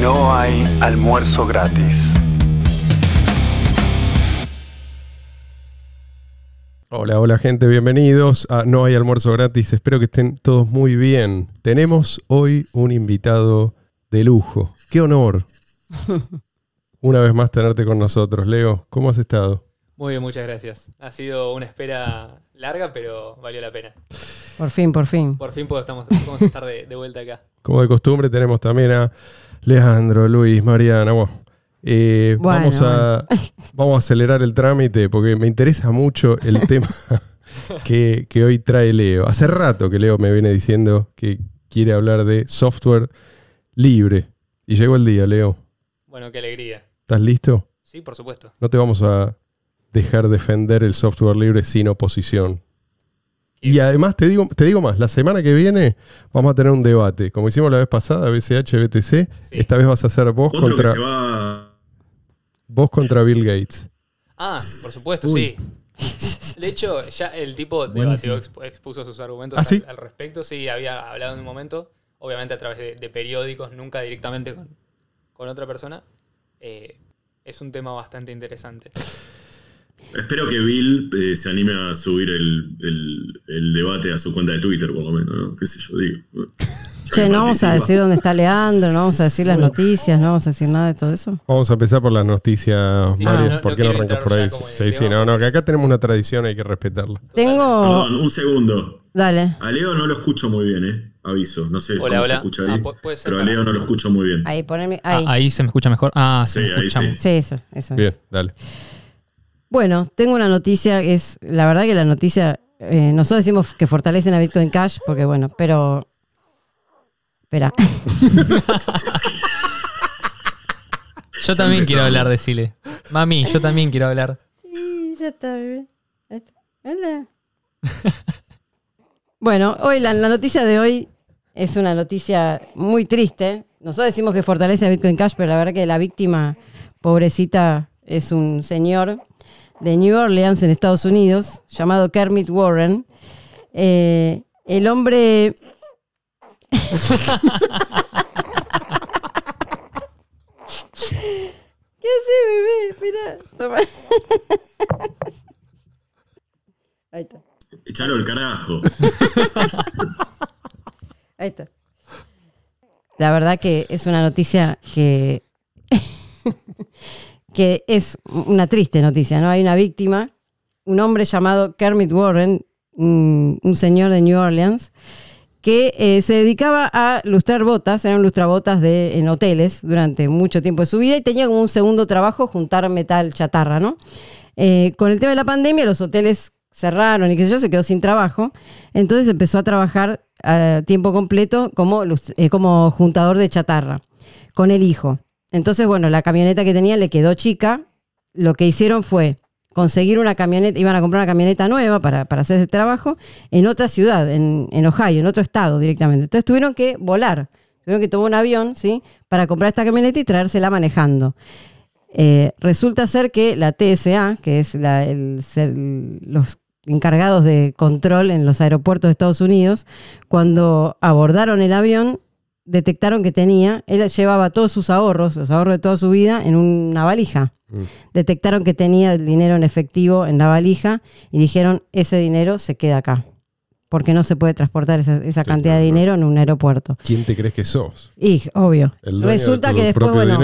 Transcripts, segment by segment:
No hay almuerzo gratis. Hola, hola gente, bienvenidos a No hay almuerzo gratis. Espero que estén todos muy bien. Tenemos hoy un invitado de lujo. Qué honor. Una vez más tenerte con nosotros. Leo, ¿cómo has estado? Muy bien, muchas gracias. Ha sido una espera larga, pero valió la pena. Por fin, por fin. Por fin podemos, podemos estar de, de vuelta acá. Como de costumbre tenemos también a Leandro, Luis, Mariana. Bueno, eh, Bueno, vamos, a, vamos a acelerar el trámite porque me interesa mucho el tema que, que hoy trae Leo. Hace rato que Leo me viene diciendo que quiere hablar de software libre. Y llegó el día, Leo. Bueno, qué alegría. ¿Estás listo? Sí, por supuesto. No te vamos a dejar defender el software libre sin oposición. Y además te digo, te digo más, la semana que viene vamos a tener un debate. Como hicimos la vez pasada, BCH, BTC, Sí. esta vez vas a ser vos Otro contra, que se va. vos contra Bill Gates. Ah, por supuesto, Uy. sí. De hecho, ya el tipo debatió, expu- expuso sus argumentos ¿Ah, sí? al, al respecto. Sí, había hablado en un momento, obviamente a través de, de periódicos, nunca directamente con, con otra persona. Eh, es un tema bastante interesante. Espero que Bill eh, se anime a subir el, el- el debate a su cuenta de Twitter, por lo menos, ¿no? ¿Qué sé yo, digo. Che, no vamos a decir dónde está Leandro, no vamos a decir las noticias, no vamos a decir nada de todo eso. Vamos a empezar por las noticias, Sí, Mario. no, no ¿Por qué no arrancas por ahí? Sí, sí, no, no, que acá tenemos una tradición, hay que respetarla. Tengo. Perdón, un segundo. Dale, A Leo no lo escucho muy bien, ¿eh? Aviso. No sé Hola, cómo se hola. escucha Ah, ahí. pu- puede ser pero a Leo no lo escucho muy bien. ahí, poneme. Ah, Ahí. ahí se me escucha mejor. Ah, Sí, ahí sí. Sí, eso, eso. Bien, es. dale. Bueno, tengo una noticia, que es, la verdad que la noticia, eh, nosotros decimos que fortalecen a Bitcoin Cash, porque bueno, pero... Espera, Yo también quiero hablar, decile. Mami, yo también quiero hablar. Y ya está, bebé. Hola. bueno, hoy la, la noticia de hoy es una noticia muy triste. Nosotros decimos que fortalece a Bitcoin Cash, pero la verdad que la víctima, pobrecita, es un señor de New Orleans, en Estados Unidos, llamado Kermit Warren. Eh, el hombre... ¿Qué hace, bebé? Mira, toma. Ahí está. Echalo el carajo. Ahí está. La verdad que es una noticia que, que es una triste noticia, ¿no? Hay una víctima, un hombre llamado Kermit Warren, un, señor de New Orleans, que eh, se dedicaba a lustrar botas, eran lustrabotas de, en hoteles durante mucho tiempo de su vida y tenía como un segundo trabajo juntar metal chatarra, ¿no? Eh, con el tema de la pandemia, los hoteles cerraron y qué sé yo, se quedó sin trabajo. Entonces empezó a trabajar a tiempo completo como, eh, como juntador de chatarra con el hijo. Entonces, bueno, la camioneta que tenía le quedó chica. Lo que hicieron fue conseguir una camioneta, iban a comprar una camioneta nueva para, para hacer ese trabajo en otra ciudad, en, en Ohio, en otro estado directamente. Entonces tuvieron que volar, tuvieron que tomar un avión, ¿sí? Para comprar esta camioneta y traérsela manejando. Eh, resulta ser que la TSA, que es la- el los encargados de control en los aeropuertos de Estados Unidos, cuando abordaron el avión, detectaron que tenía, él llevaba todos sus ahorros, los ahorros de toda su vida, en una valija. Detectaron que tenía el dinero en efectivo en la valija y dijeron, ese dinero se queda acá, porque no se puede transportar esa, esa cantidad de dinero en un aeropuerto. ¿Quién te crees que sos? Y, obvio. Resulta de que después, bueno,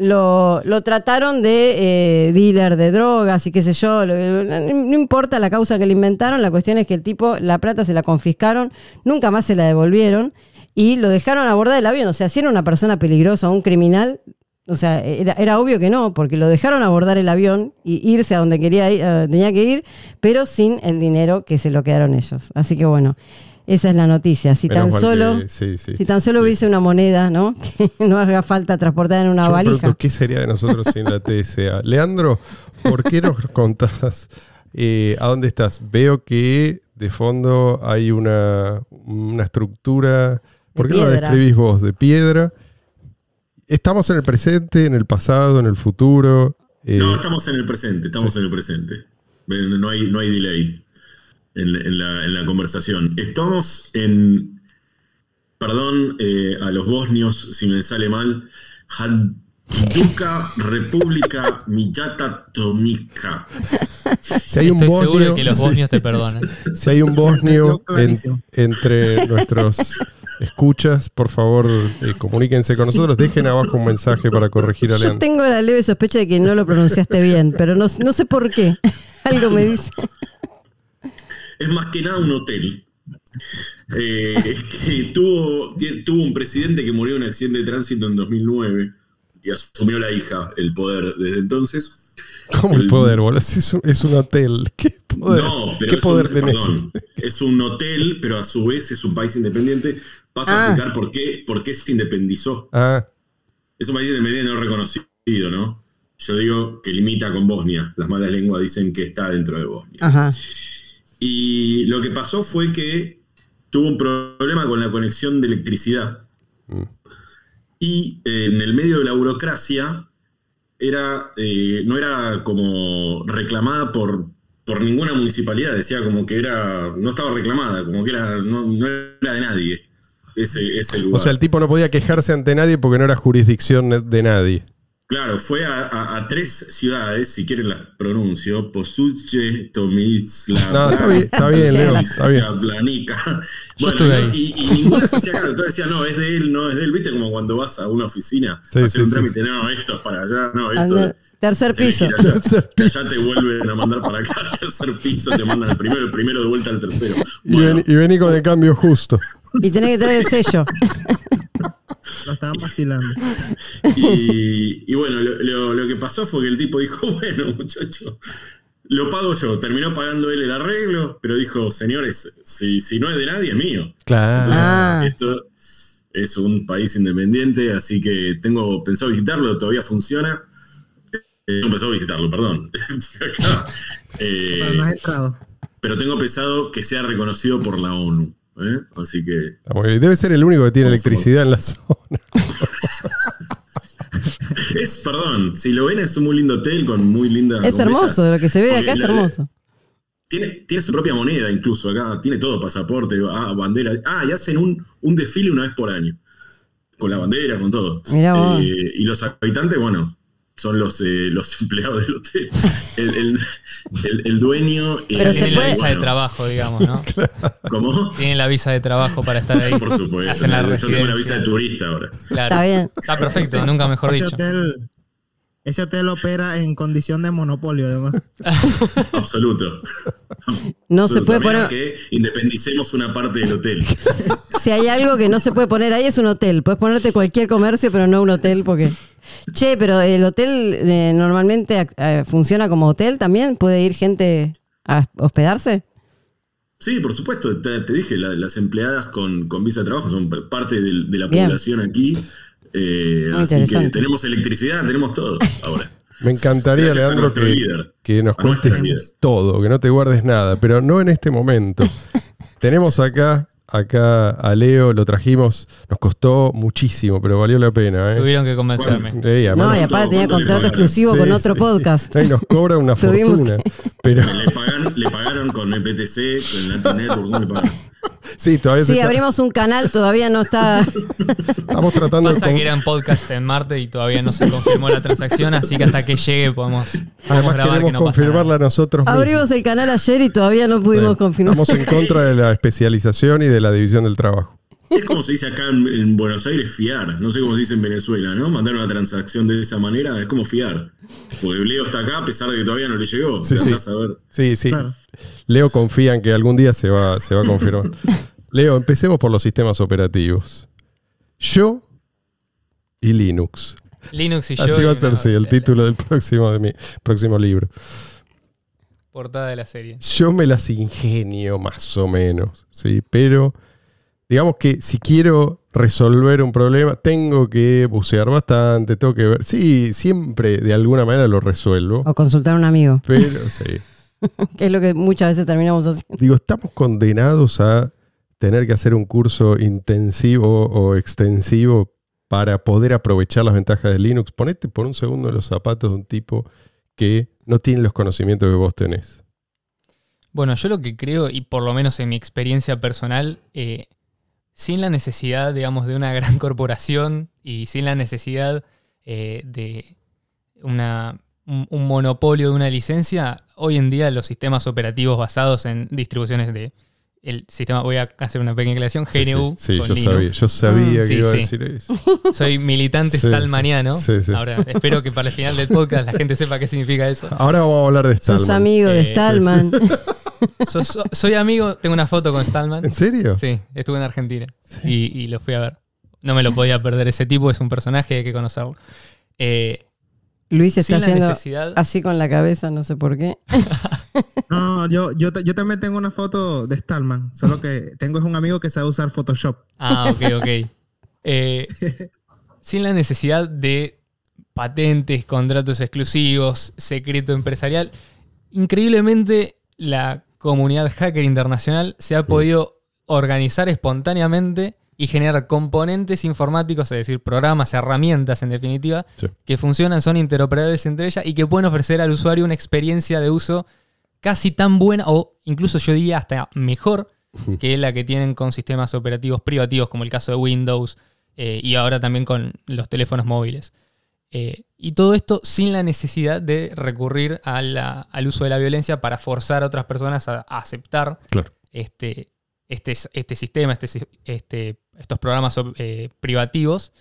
lo, lo trataron de eh, dealer de drogas y qué sé yo. lo- no, no importa la causa que le inventaron, la cuestión es que el tipo, la plata se la confiscaron, nunca más se la devolvieron y lo dejaron abordar el avión. O sea, si era una persona peligrosa, un criminal, o sea, era, era obvio que no, porque lo dejaron abordar el avión y irse a donde quería ir, tenía que ir, pero sin el dinero que se lo quedaron ellos. Así que bueno, esa es la noticia. Si Menos tan solo... que- sí, sí. Si tan solo Sí. hubiese una moneda, ¿no? Que no haga falta transportar en una Yo valija. pregunto, ¿qué sería de nosotros sin la TSA? Leandro, ¿por qué nos contás eh, a dónde estás? Veo que de fondo hay una, una estructura. ¿Por qué no la piedra. describís vos? De piedra. Estamos en el presente, en el pasado, en el futuro. eh, No, estamos en el presente, estamos en el presente. No hay, no hay delay en, en la, en la conversación. Estamos en, perdón eh, a los bosnios si me sale mal, Haduka República Millata Tomica. Si hay un Estoy seguro bosnio, que los bosnios te perdonan. si hay un bosnio en- entre nuestros escuchas, por favor, eh, comuníquense con nosotros. Dejen abajo un mensaje para corregir a Yo Leandro. tengo la leve sospecha de que no lo pronunciaste bien, pero no, no sé por qué. Algo me dice. Es más que nada un hotel. Eh, que tuvo, tuvo un presidente que murió en un accidente de tránsito en 2009 y asumió la hija el poder desde entonces. ¿Cómo el el- poder, boludo? Es un, es un hotel. ¿Qué poder, No, pero ¿qué es, poder un, tenés? perdón, es un hotel, pero a su vez es un país independiente. Ah. a explicar por qué, por qué se independizó. Ah, Es un país independiente no reconocido, ¿no? Yo digo que limita con Bosnia. Las malas lenguas dicen que está dentro de Bosnia. Ajá. Y lo que pasó fue que tuvo un problema con la conexión de electricidad. Mm. Y eh, en el medio de la burocracia era, eh, no era como reclamada por, por ninguna municipalidad, decía como que era, no estaba reclamada, como que era, no, no era de nadie ese, ese lugar. o sea, el tipo no podía quejarse ante nadie porque no era jurisdicción de nadie. Claro, fue a, a- a tres ciudades, si quieren las pronuncio, Posuche, Tomislav. No, está bien, está bien, Leo, está bien. Blanica. Yo estuve ahí. Y, y ninguna se hacía cargo. Entonces decía, no, es de él, no es de él. ¿Viste? Como cuando vas a una oficina Sí, a hacer sí, un sí, trámite, no, esto es para allá, no, esto es. tercer piso. allá. Tercer piso. allá te vuelven a mandar para acá, tercer piso, te mandan el primero, el primero de vuelta al tercero. Y, Bueno, vení, y vení con el cambio justo. Y tenés que tener el sello. Lo estaban vacilando. Y, y bueno, lo, lo- lo que pasó fue que el tipo dijo, bueno, muchacho, lo pago yo. Terminó pagando él el arreglo, pero dijo, señores, si, si no es de nadie, es mío. Claro. Ah. Esto es un país independiente, así que tengo pensado visitarlo, todavía funciona. Eh, tengo pensado visitarlo, perdón. Eh, Pero no has entrado. pero tengo pensado que sea reconocido por la ONU. ¿eh? Así que. Debe ser el único que tiene electricidad en la zona. es, perdón, si lo ven es un muy lindo hotel con muy linda. Es hermoso, de lo que se ve de acá es hermoso. Tiene, tiene su propia moneda incluso acá, tiene todo, pasaporte, ah, bandera. Ah, y hacen un, un desfile una vez por año. Con la bandera, con todo. Eh, y los habitantes, bueno, son los, eh, los empleados del hotel. El, el- el- el dueño. eh, Pero se Tienen la puede- visa de trabajo, digamos, ¿no? ¿Cómo? Tienen la visa de trabajo para estar ahí. Por supuesto. Hacen la Yo tengo una visa de turista ahora. Claro. Está bien. Está perfecto, nunca mejor dicho. Hotel, ese hotel opera en condición de monopolio, además. Absoluto. No se puede Mira poner. que independicemos una parte del hotel. Si hay algo que no se puede poner ahí es un hotel. Puedes ponerte cualquier comercio, pero no un hotel porque. Che, pero el hotel eh, normalmente eh, funciona como hotel también. ¿Puede ir gente a hospedarse? Sí, por supuesto, te, te dije, la- las empleadas con, con visa de trabajo son parte de, la Bien. población aquí. Eh, Muy así que tenemos electricidad, tenemos todo ahora. Me encantaría, Gracias Leandro, que, líder. que nos cuentes todo, que no te guardes nada, pero no en este momento. Tenemos acá, acá a Leo, lo trajimos, nos costó muchísimo, pero valió la pena. ¿eh? Tuvieron que convencerme. No, y aparte tenía ¿cuánto le contrato pagaron? exclusivo Sí, con otro sí. podcast. Sí, nos cobra una fortuna. Pero Le, pagan, le pagaron con EPTC, con Latin Network, ¿cómo le pagaron? Sí, todavía Sí, abrimos un canal, todavía no está. estamos tratando de. Pasa con- que eran podcast en Marte y todavía no se confirmó la transacción, así que hasta que llegue podemos, Además, grabar queremos que no confirmarla nosotros mismos. Abrimos el canal ayer y todavía no pudimos Sí. confirmar. Estamos en contra de la especialización y de la división del trabajo. Es como se dice acá en, en Buenos Aires, fiar. No sé cómo se dice en Venezuela, ¿no? Mandar una transacción de esa manera es como fiar. Porque Leo está acá a pesar de que todavía no le llegó. Sí, sí. andás a ver. Sí, sí. Claro. Leo confía en que algún día se va, se va a confirmar. Leo, empecemos por los sistemas operativos. Yo y Linux. Linux y yo. Así va a ser, sí, el la- título del próximo, de mi próximo libro. Portada de la serie. Yo me las ingenio más o menos, ¿sí? Pero digamos que si quiero resolver un problema, tengo que bucear bastante, tengo que ver. Sí, siempre de alguna manera lo resuelvo. O consultar a un amigo, Pero sí. que es lo que muchas veces terminamos haciendo. Digo, estamos condenados a tener que hacer un curso intensivo o extensivo para poder aprovechar las ventajas de Linux. Ponete por un segundo los zapatos de un tipo que no tiene los conocimientos que vos tenés. Bueno, yo lo que creo, y por lo menos en mi experiencia personal, eh, sin la necesidad, digamos, de una gran corporación y sin la necesidad eh, de una, un, un monopolio de una licencia, hoy en día los sistemas operativos basados en distribuciones de el sistema, voy a hacer una pequeña aclaración, Sí, sí. GNU. Sí, con yo sabía, yo sabía Mm. que Sí, iba a sí. decir eso. Soy militante Sí, stalmaniano. sí, sí. Ahora, espero que para el final del podcast la gente sepa qué significa eso. Ahora vamos a hablar de Sos Stallman. amigo de Eh, Stallman. So- so- soy amigo, tengo una foto con Stallman. ¿En serio? Sí, estuve en Argentina y, y lo fui a ver. No me lo podía perder ese tipo, es un personaje, hay que conocerlo. Eh, Luis está haciendo necesidad. así con la cabeza, no sé por qué. No, yo, yo, yo también tengo una foto de Stallman, solo que tengo es un amigo que sabe usar Photoshop. Ah, ok, ok. Eh, sin la necesidad de patentes, contratos exclusivos, secreto empresarial. Increíblemente, la comunidad hacker internacional se ha podido organizar espontáneamente y generar componentes informáticos, es decir, programas, herramientas en definitiva, Sí. que funcionan, son interoperables entre ellas y que pueden ofrecer al usuario una experiencia de uso casi tan buena o incluso yo diría hasta mejor que la que tienen con sistemas operativos privativos como el caso de Windows eh, y ahora también con los teléfonos móviles. Eh, y todo esto sin la necesidad de recurrir a la- al uso de la violencia para forzar a otras personas a, a aceptar Claro. este, este, este sistema, este, este- estos programas eh, privativos.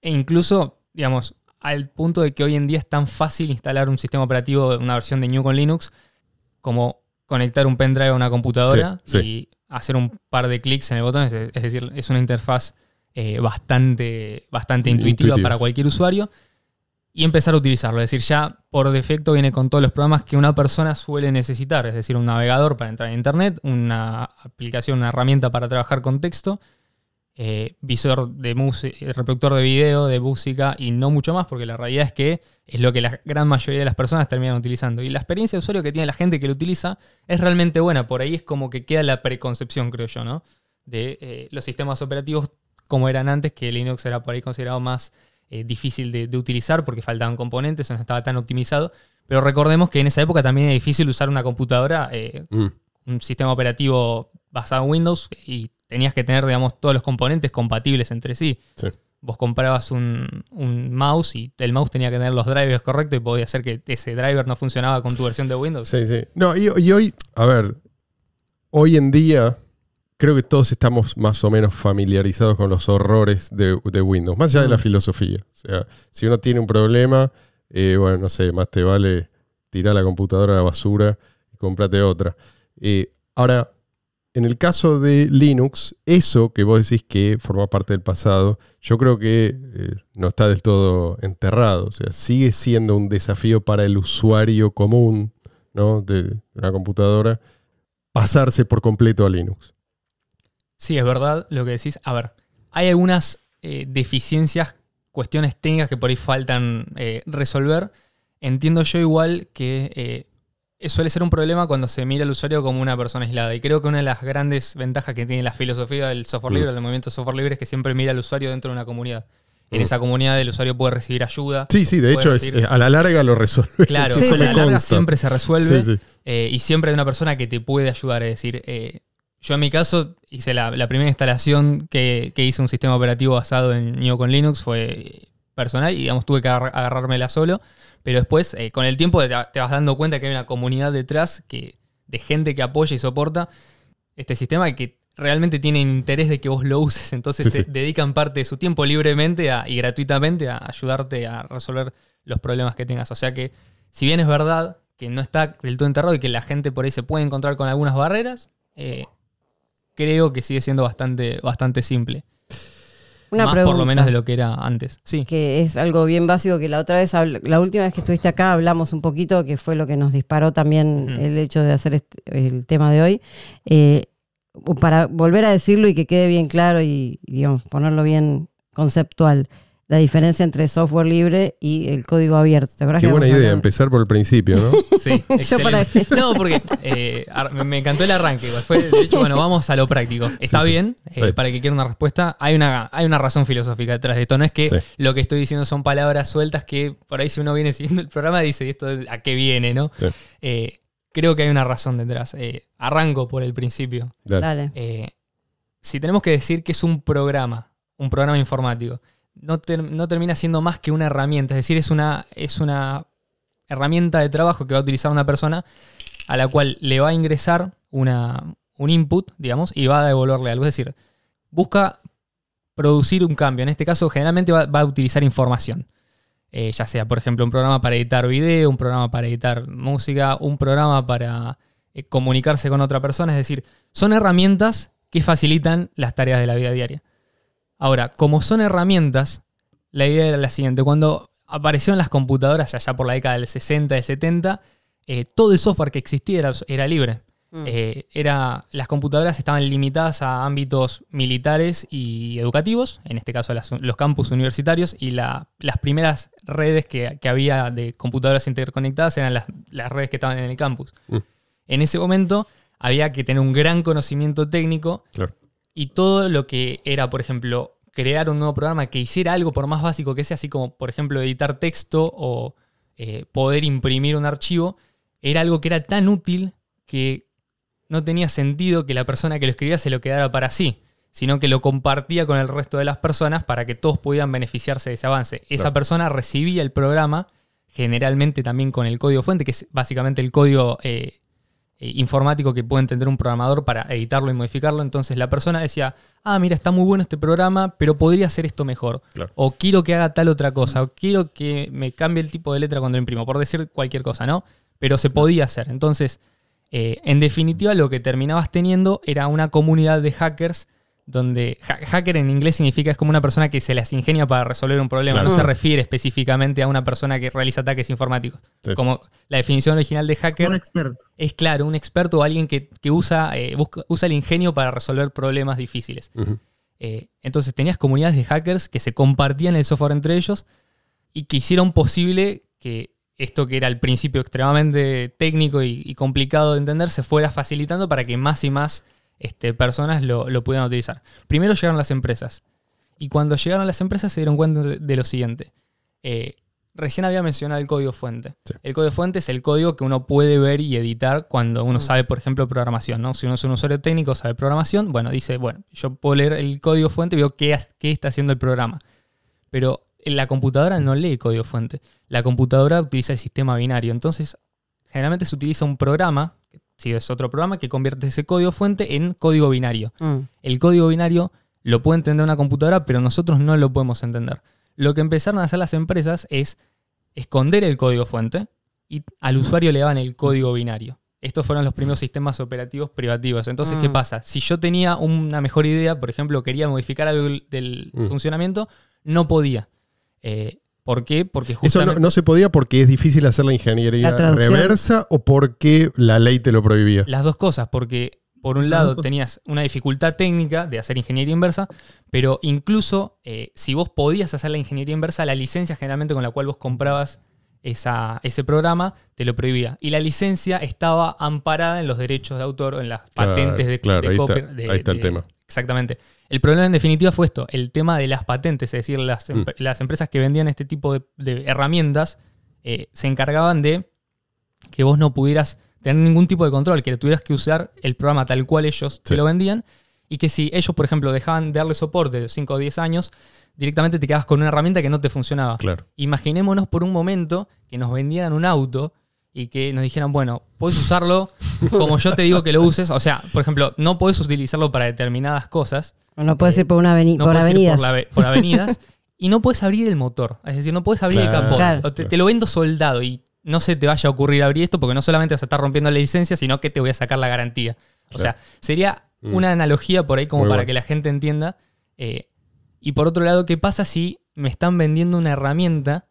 E incluso, digamos, al punto de que hoy en día es tan fácil instalar un sistema operativo, una versión de New con Linux, como conectar un pendrive a una computadora Sí, sí. y hacer un par de clics en el botón. Es, es decir, es una interfaz eh, bastante, bastante intuitiva para cualquier usuario. Y empezar a utilizarlo. Es decir, ya por defecto viene con todos los programas que una persona suele necesitar. Es decir, un navegador para entrar a Internet, una aplicación, una herramienta para trabajar con texto, eh, visor de música, reproductor de video, de música y no mucho más, porque la realidad es que es lo que la gran mayoría de las personas terminan utilizando. Y la experiencia de usuario que tiene la gente que lo utiliza es realmente buena. Por ahí es como que queda la preconcepción, creo yo, ¿no? De eh, los sistemas operativos como eran antes, que Linux era por ahí considerado más eh, difícil de, de utilizar porque faltaban componentes, o no estaba tan optimizado. Pero recordemos que en esa época también era difícil usar una computadora eh, Mm. un sistema operativo basado en Windows y tenías que tener, digamos, todos los componentes compatibles entre sí. Sí. Vos comprabas un, un mouse y el mouse tenía que tener los drivers correctos y podía ser que ese driver no funcionaba con tu versión de Windows. Sí, sí. No, y, y hoy, a ver, hoy en día creo que todos estamos más o menos familiarizados con los horrores de, de Windows, más allá de la Mm. filosofía. O sea, si uno tiene un problema, eh, bueno, no sé, más te vale tirar la computadora a la basura y comprate otra. Eh, ahora, en el caso de Linux, eso que vos decís que forma parte del pasado, yo creo que eh, no está del todo enterrado. O sea, sigue siendo un desafío para el usuario común ¿no? de una computadora pasarse por completo a Linux. Sí, es verdad lo que decís. A ver, hay algunas eh, deficiencias, cuestiones técnicas que por ahí faltan eh, resolver. Entiendo yo igual que eh, suele ser un problema cuando se mira al usuario como una persona aislada. Y creo que una de las grandes ventajas que tiene la filosofía del software Mm. libre, del movimiento software libre, es que siempre mira al usuario dentro de una comunidad. En Mm. esa comunidad el usuario puede recibir ayuda. Sí, sí, de hecho, es- a la larga lo resuelve. Claro, Sí, a la larga siempre se resuelve. Sí, sí. Eh, y siempre hay una persona que te puede ayudar. Es decir, eh, yo en mi caso hice la, la primera instalación que, que hice un sistema operativo basado en Neo con Linux, fue personal y digamos tuve que agar- agarrármela solo. Pero después, eh, con el tiempo, te, vas dando cuenta que hay una comunidad detrás que, de gente que apoya y soporta este sistema y que realmente tienen interés de que vos lo uses. Entonces Sí, se sí. dedican parte de su tiempo libremente a- y gratuitamente a ayudarte a resolver los problemas que tengas. O sea que, si bien es verdad que no está del todo enterrado y que la gente por ahí se puede encontrar con algunas barreras, eh, creo que sigue siendo bastante, bastante simple. Una Más pregunta. por lo menos de lo que era antes. Sí. que es algo bien básico que la otra vez, la última vez que estuviste acá hablamos un poquito, que fue lo que nos disparó también el hecho de hacer este- el tema de hoy. Eh, para volver a decirlo y que quede bien claro y, y, digamos, ponerlo bien conceptual, la diferencia entre software libre y el código abierto. ¿Te acuerdas Qué buena idea, empezar por el principio, ¿no? Sí, Yo para- excelente. No, porque eh, me- encantó el arranque. Fue, de hecho, bueno, vamos a lo práctico. Está Sí, sí. bien, eh, Sí. para el que quiera una respuesta. Hay una, hay una razón filosófica detrás de esto. No es que Sí. lo que estoy diciendo son palabras sueltas que por ahí si uno viene siguiendo el programa dice, ¿y esto a qué viene, no? Sí. Eh, creo que hay una razón detrás. Eh, arranco por el principio. Dale. Dale. Eh, si tenemos que decir que es un programa, un programa informático, no, no termina siendo más que una herramienta, es decir, es una, es una herramienta de trabajo que va a utilizar una persona a la cual le va a ingresar una, un input, digamos, y va a devolverle algo. Es decir, busca producir un cambio. En este caso, generalmente va, va a utilizar información. Eh, ya sea, por ejemplo, un programa para editar video, un programa para editar música, un programa para eh, comunicarse con otra persona. Es decir, son herramientas que facilitan las tareas de la vida diaria. Ahora, como son herramientas, la idea era la siguiente. Cuando aparecieron las computadoras allá por la década del 60 y 70, eh, todo el software que existía era, era libre. Mm. Eh, era, las computadoras estaban limitadas a ámbitos militares y educativos, en este caso las- los campus universitarios, y la- las primeras redes que, que había de computadoras interconectadas eran las, las redes que estaban en el campus. Mm. En ese momento había que tener un gran conocimiento técnico Claro. Y todo lo que era, por ejemplo, crear un nuevo programa que hiciera algo por más básico que sea, así como, por ejemplo, editar texto o eh, poder imprimir un archivo, era algo que era tan útil que no tenía sentido que la persona que lo escribía se lo quedara para sí, sino que lo compartía con el resto de las personas para que todos pudieran beneficiarse de ese avance. Esa persona recibía el programa, generalmente también con el código fuente, que es básicamente el código eh, informático que puede entender un programador para editarlo y modificarlo. Entonces la persona decía, ah, mira, está muy bueno este programa, pero podría hacer esto mejor. Claro. O quiero que haga tal otra cosa, o quiero que me cambie el tipo de letra cuando lo imprimo, por decir cualquier cosa, ¿no? Pero se podía hacer. Entonces, eh, en definitiva, lo que terminabas teniendo era una comunidad de hackers donde ha- hacker en inglés significa es como una persona que se las ingenia para resolver un problema, Claro. no se refiere específicamente a una persona que realiza ataques informáticos. Como la definición original de hacker Un experto. es claro, un experto o alguien que, que usa, eh, busca- usa el ingenio para resolver problemas difíciles. Eh, entonces tenías comunidades de hackers que se compartían el software entre ellos y que hicieron posible que esto que era al principio extremadamente técnico y, y complicado de entender se fuera facilitando para que más y más este, personas lo, lo pudieran utilizar. Primero llegaron las empresas y cuando llegaron las empresas se dieron cuenta de, de lo siguiente. Eh, recién había mencionado el código fuente. Sí. El código fuente es el código que uno puede ver y editar cuando uno sabe, por ejemplo, programación. ¿no? Si uno es un usuario técnico, sabe programación, bueno, dice, bueno, yo puedo leer el código fuente y veo qué, qué está haciendo el programa. Pero la computadora no lee código fuente. La computadora utiliza el sistema binario. Entonces, generalmente se utiliza un programa, si es otro programa, que convierte ese código fuente en código binario. Mm. El código binario lo puede entender una computadora, pero nosotros no lo podemos entender. Lo que empezaron a hacer las empresas es esconder el código fuente y al usuario le daban el código binario. Estos fueron los primeros sistemas operativos privativos. Entonces, ¿qué Mm. pasa? Si yo tenía una mejor idea, por ejemplo, quería modificar algo del- del Mm. funcionamiento, no podía. Eh, ¿Por qué? Porque Eso justamente... no, no se podía porque es difícil hacer la ingeniería La reversa o porque la ley te lo prohibía. Las dos cosas, porque por un lado tenías una dificultad técnica de hacer ingeniería inversa, pero incluso eh, si vos podías hacer la ingeniería inversa, la licencia generalmente con la cual vos comprabas esa- ese programa te lo prohibía. Y la licencia estaba amparada en los derechos de autor, en las Claro, patentes de, claro, de ahí está- copy- de- ahí está el de- tema. Exactamente. El problema en definitiva fue esto, el tema de las patentes, es decir, las, Mm. las empresas que vendían este tipo de, de herramientas eh, se encargaban de que vos no pudieras tener ningún tipo de control, que tuvieras que usar el programa tal cual ellos Sí. te lo vendían y que si ellos, por ejemplo, dejaban de darle soporte de 5 o 10 años, directamente te quedabas con una herramienta que no te funcionaba. Claro. Imaginémonos por un momento que nos vendieran un auto y que nos dijeran, bueno, puedes usarlo como yo te digo que lo uses. O sea, por ejemplo, no puedes utilizarlo para determinadas cosas. No puedes ir por, una aveni- No por avenidas. por, la ave- por avenidas. y no puedes abrir el motor. Es decir, no puedes abrir el capó. Claro. Te, te lo vendo soldado y no se te vaya a ocurrir abrir esto porque no solamente vas a estar rompiendo la licencia, sino que te voy a sacar la garantía. O Claro. sea, sería Mm. una analogía por ahí como Muy para bueno. que la gente entienda. eh, y por otro lado, ¿qué pasa si me están vendiendo una herramienta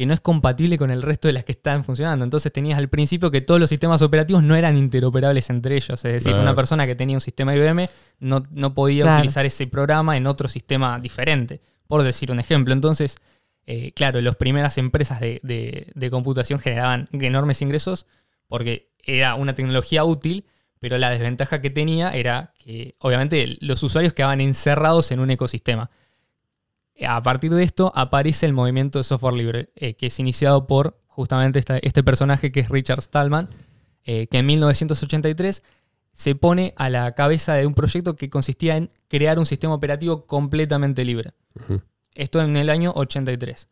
que no es compatible con el resto de las que están funcionando? Entonces tenías al principio que todos los sistemas operativos no eran interoperables entre ellos. Es decir, Claro. una persona que tenía un sistema IBM no, no podía Claro. utilizar ese programa en otro sistema diferente, por decir un ejemplo. Entonces, eh, claro, las primeras empresas de, de- de computación generaban enormes ingresos porque era una tecnología útil, pero la desventaja que tenía era que obviamente los usuarios quedaban encerrados en un ecosistema. A partir de esto aparece el movimiento de software libre, eh, que es iniciado por justamente esta- este personaje que es Richard Stallman, eh, que en 1983 se pone a la cabeza de un proyecto que consistía en crear un sistema operativo completamente libre. Esto en el año 83.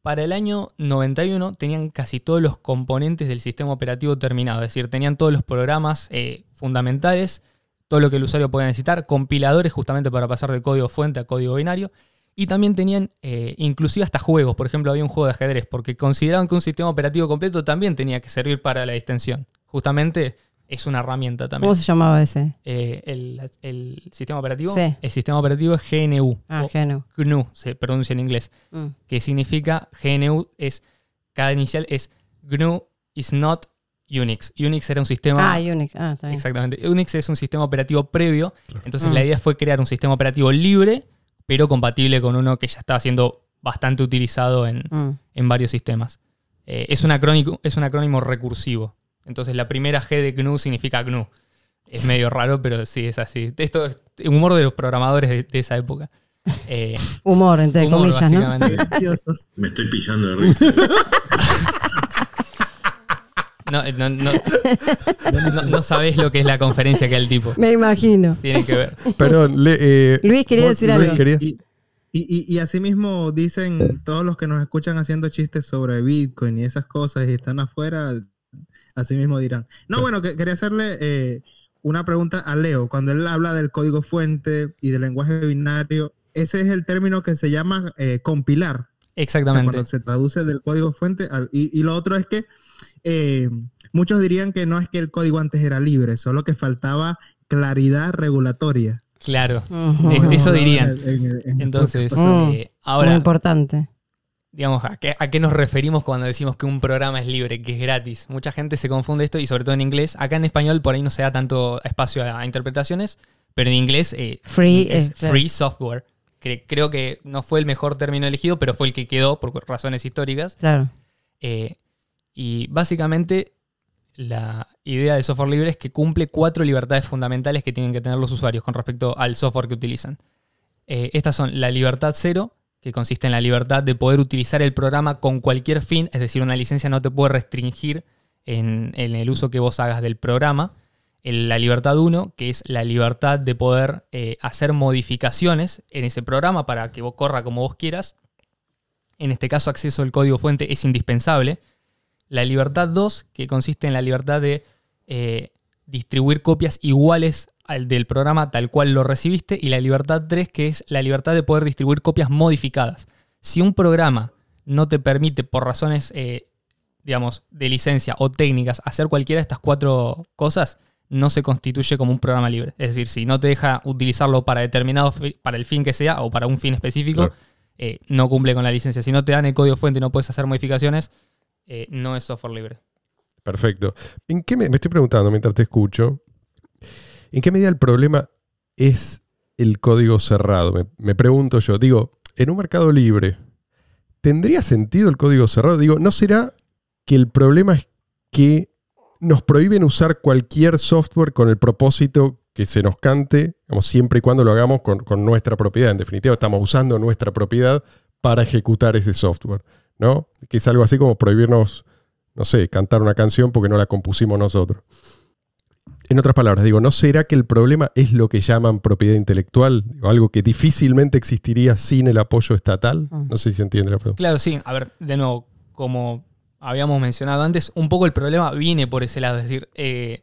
Para el año 91 tenían casi todos los componentes del sistema operativo terminado, es decir, tenían todos los programas eh, fundamentales, todo lo que el usuario podía necesitar, compiladores justamente para pasar de código fuente a código binario, y también tenían eh, inclusive hasta juegos, por ejemplo había un juego de ajedrez, porque consideraban que un sistema operativo completo también tenía que servir para la distensión. Justamente es una herramienta también. ¿Cómo se llamaba ese? Eh, el, el sistema operativo, Sí. el sistema operativo es GNU, Ah, GNU. GNU se pronuncia en inglés Mm. que significa GNU es cada inicial es GNU is not Unix. Unix era un sistema Ah, Unix. Ah, está bien. exactamente. Unix es un sistema operativo previo, entonces Mm. la idea fue crear un sistema operativo libre, pero compatible con uno que ya estaba siendo bastante utilizado en, Mm. en varios sistemas. Eh, es, un acrónico, es un acrónimo recursivo. Entonces la primera G de GNU significa GNU. Es medio raro, pero sí es así. Esto es humor de los programadores de, de esa época. Eh, Humor, entre humor, comillas, ¿no? Me estoy pillando de risa. No, no, no, no, no sabés lo que es la conferencia que el tipo. Me imagino. Tiene que ver. Perdón, le- eh, Luis quería vos, decir Luis, algo. querías- Y, y, y, y asimismo dicen todos los que nos escuchan haciendo chistes sobre Bitcoin y esas cosas y están afuera, asimismo dirán. No, bueno, que, quería hacerle eh, una pregunta a Leo. Cuando él habla del código fuente y del lenguaje binario, ese es el término que se llama eh, compilar. O sea, Exactamente. cuando se traduce del código fuente. al- y, y lo otro es que eh, muchos dirían que no es que el código antes era libre, solo que faltaba claridad regulatoria. Claro. Eso dirían. Entonces, eh, Muy ahora, importante. digamos, ¿a qué, ¿a qué nos referimos cuando decimos que un programa es libre, que es gratis? Mucha gente se confunde esto y sobre todo en inglés. Acá en español por ahí no se da tanto espacio a, a interpretaciones, pero en inglés eh, Free es free software. Que creo que no fue el mejor término elegido, pero fue el que quedó por razones históricas. Claro. Eh, y básicamente la idea del software libre es que cumple cuatro libertades fundamentales que tienen que tener los usuarios con respecto al software que utilizan. Eh, estas son la libertad cero, que consiste en la libertad de poder utilizar el programa con cualquier fin, es decir, una licencia no te puede restringir en, el uso que vos hagas del programa. La libertad 1, que es la libertad de poder eh, hacer modificaciones en ese programa para que vos corra como vos quieras. En este caso, acceso al código fuente es indispensable. La libertad 2, que consiste en la libertad de eh, distribuir copias iguales al del programa tal cual lo recibiste. Y la libertad 3, que es la libertad de poder distribuir copias modificadas. Si un programa no te permite, por razones, eh, digamos, de licencia o técnicas, hacer cualquiera de estas cuatro cosas, no se constituye como un programa libre. Es decir, si no te deja utilizarlo para determinado, para el fin que sea o para un fin específico, Claro. eh, no cumple con la licencia. Si no te dan el código fuente y no puedes hacer modificaciones, eh, no es software libre. Perfecto. ¿En qué me, estoy preguntando mientras te escucho? ¿En qué medida el problema es el código cerrado? Me, pregunto yo. Digo, en un mercado libre, ¿tendría sentido el código cerrado? Digo, ¿no será que el problema es que nos prohíben usar cualquier software con el propósito que se nos cante, siempre y cuando lo hagamos con, con nuestra propiedad? En definitiva, estamos usando nuestra propiedad para ejecutar ese software, ¿no? Que es algo así como prohibirnos no sé, cantar una canción porque no la compusimos nosotros. En otras palabras, digo, ¿no será que el problema es lo que llaman propiedad intelectual? Algo que difícilmente existiría sin el apoyo estatal. Mm. No sé si se entiende la pregunta. Claro, sí. A ver, de nuevo, como habíamos mencionado antes, un poco el problema viene por ese lado. Es decir, eh,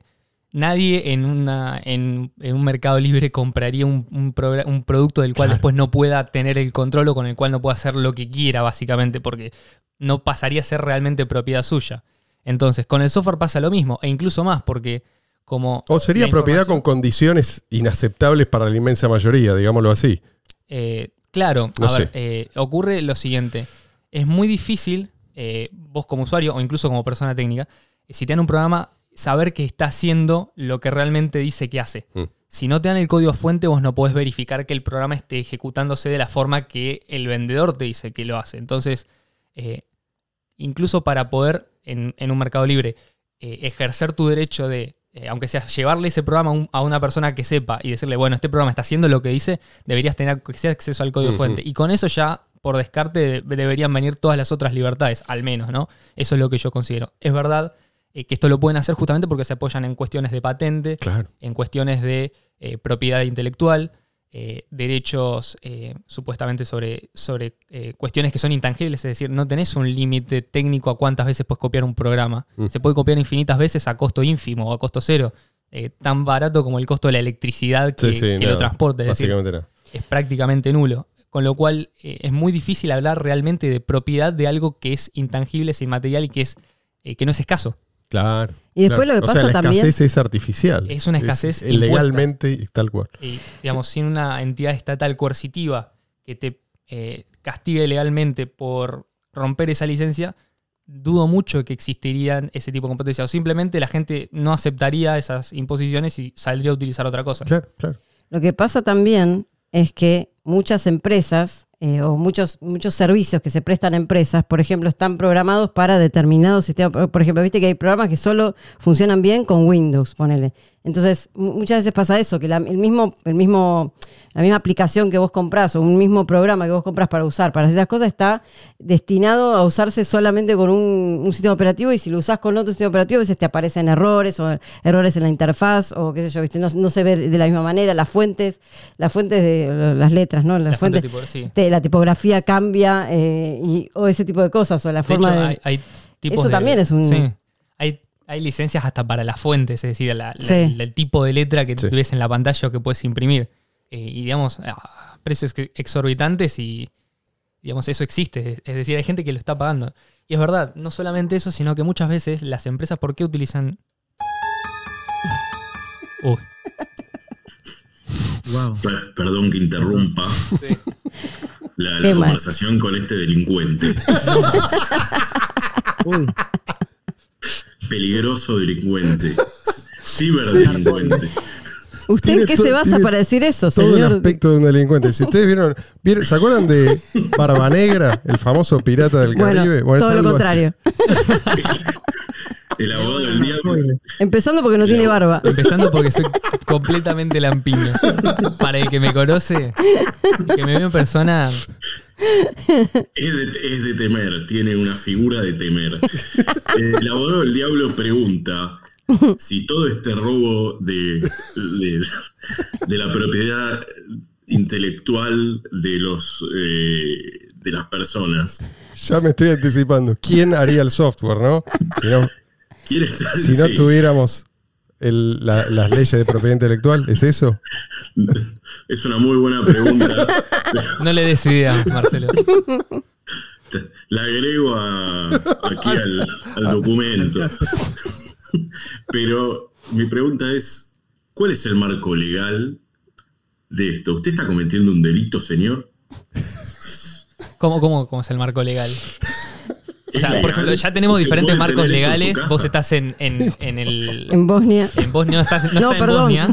nadie en, una, en, en un mercado libre compraría un, un producto del cual Claro. después no pueda tener el control o con el cual no pueda hacer lo que quiera, básicamente, porque no pasaría a ser realmente propiedad suya. Entonces, con el software pasa lo mismo, e incluso más, porque como... O sería propiedad con condiciones inaceptables para la inmensa mayoría, digámoslo así. Eh, claro, No a ver, eh, ocurre lo siguiente. Es muy difícil, eh, vos como usuario o incluso como persona técnica, si te dan un programa, saber que está haciendo lo que realmente dice que hace. Mm. Si no te dan el código fuente, vos no podés verificar que el programa esté ejecutándose de la forma que el vendedor te dice que lo hace. Entonces, eh, incluso para poder en, en un mercado libre eh, ejercer tu derecho de, eh, aunque sea llevarle ese programa a, un- a una persona que sepa y decirle, bueno, este programa está haciendo lo que dice, deberías tener acceso al código fuente. Y con eso ya, por descarte, de- deberían venir todas las otras libertades, al menos, ¿no? Eso es lo que yo considero. Es verdad, eh, que esto lo pueden hacer justamente porque se apoyan en cuestiones de patente, Claro. en cuestiones de eh, propiedad intelectual, eh, derechos supuestamente sobre, sobre cuestiones que son intangibles, es decir, no tenés un límite técnico a cuántas veces puedes copiar un programa. Mm. Se puede copiar infinitas veces a costo ínfimo o a costo cero, tan barato como el costo de la electricidad que, Sí, sí, que no, lo transporta, es decir, prácticamente nulo. Con lo cual eh, es muy difícil hablar realmente de propiedad de algo que es intangible, es inmaterial y que, es, eh, que no es escaso. Claro. Y después claro. lo que o sea, pasa la también- escasez es artificial. Es una escasez Es legalmente y tal cual. y, digamos, sin una entidad estatal coercitiva que te eh, castigue legalmente por romper esa licencia, dudo mucho que existirían ese tipo de competencias. O simplemente la gente no aceptaría esas imposiciones y saldría a utilizar otra cosa. Claro, claro. Lo que pasa también es que muchas empresas eh, o muchos, muchos servicios que se prestan a empresas, por ejemplo, están programados para determinados sistemas. Por ejemplo, viste que hay programas que solo funcionan bien con Windows, ponele. Entonces, mu- muchas veces pasa eso, que la, el mismo, el mismo, la misma aplicación que vos comprás o un mismo programa que vos compras para usar, para esas cosas, está destinado a usarse solamente con un, un sistema operativo y si lo usás con otro sistema operativo, a veces te aparecen errores o errores en la interfaz o qué sé yo, ¿viste? No, no se ve de la misma manera. Las fuentes, las fuentes de las letras, ¿no? Las La fuente fuentes, tipo- sí. te- la tipografía cambia eh, y, o ese tipo de cosas o la De forma hecho, de... hay, hay tipos Eso de- también es un- Sí. Hay, hay licencias hasta para las fuentes, es decir, la- la- Sí. el, el tipo de letra que Sí. ves en la pantalla o que puedes imprimir. Eh, y digamos, a precios exorbitantes y digamos, eso existe. Es- Es decir, hay gente que lo está pagando. Y es verdad, no solamente eso, sino que muchas veces las empresas, ¿por qué utilizan... Uy, Wow. Per- Perdón que interrumpa la, la Qué mal. conversación con este delincuente. Uy, Peligroso delincuente. Ciberdelincuente. ¿Usted en qué to- se basa para decir eso, Todo el señor? aspecto de un delincuente. Si ustedes vieron, vieron- ¿se acuerdan de Barba Negra, el famoso pirata del Bueno, Caribe? es todo lo contrario. El abogado del diablo. Empezando porque no tiene barba. empezando porque soy completamente lampiño. Para el que me conoce, el que me ve en persona, Es de, es de temer, tiene una figura de temer. Eh, El abogado del diablo pregunta si todo este robo de, de, de la propiedad intelectual de los eh, de las personas. Ya me estoy anticipando. ¿Quién haría el software, no? Si no, ¿Quién está- si no sí. tuviéramos el- la- las leyes de propiedad intelectual, ¿es eso? Es una muy buena pregunta. no le des idea, Marcelo. La agrego a- aquí al, al documento. Pero mi pregunta es, ¿cuál es el marco legal de esto? ¿Usted está cometiendo un delito, señor? ¿Cómo, cómo, cómo es el marco legal? O ¿Es sea, por ejemplo, ya tenemos ¿Usted diferentes marcos en legales. Vos estás en, en, en el. En Bosnia. En Bosnia, no estás, no No, estás en perdón. Bosnia.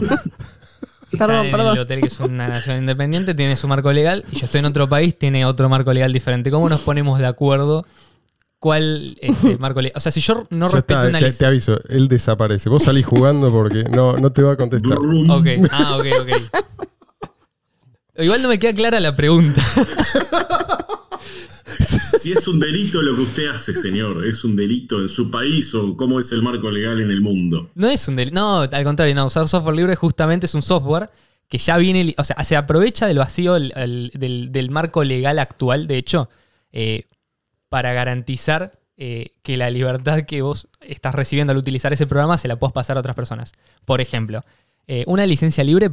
Está Perdón, en el perdón. hotel que es una nación independiente, tiene su marco legal. Y yo estoy en otro país, tiene otro marco legal diferente. ¿Cómo nos ponemos de acuerdo? ¿Cuál es el marco legal? O sea, si yo no Ya respeto está, una te, te licencia. aviso, él desaparece. Vos salís jugando porque no, no te va a contestar. Ok, ah, ok, ok. Igual no me queda clara la pregunta. Si es un delito lo que usted hace, señor, ¿es un delito en su país o cómo es el marco legal en el mundo? No es un delito. No, al contrario, no. Usar software libre justamente es un software que ya viene. O sea, se aprovecha del vacío el- el- del, marco legal actual, de hecho, eh, para garantizar eh, que la libertad que vos estás recibiendo al utilizar ese programa se la puedas pasar a otras personas. Por ejemplo, eh, una licencia libre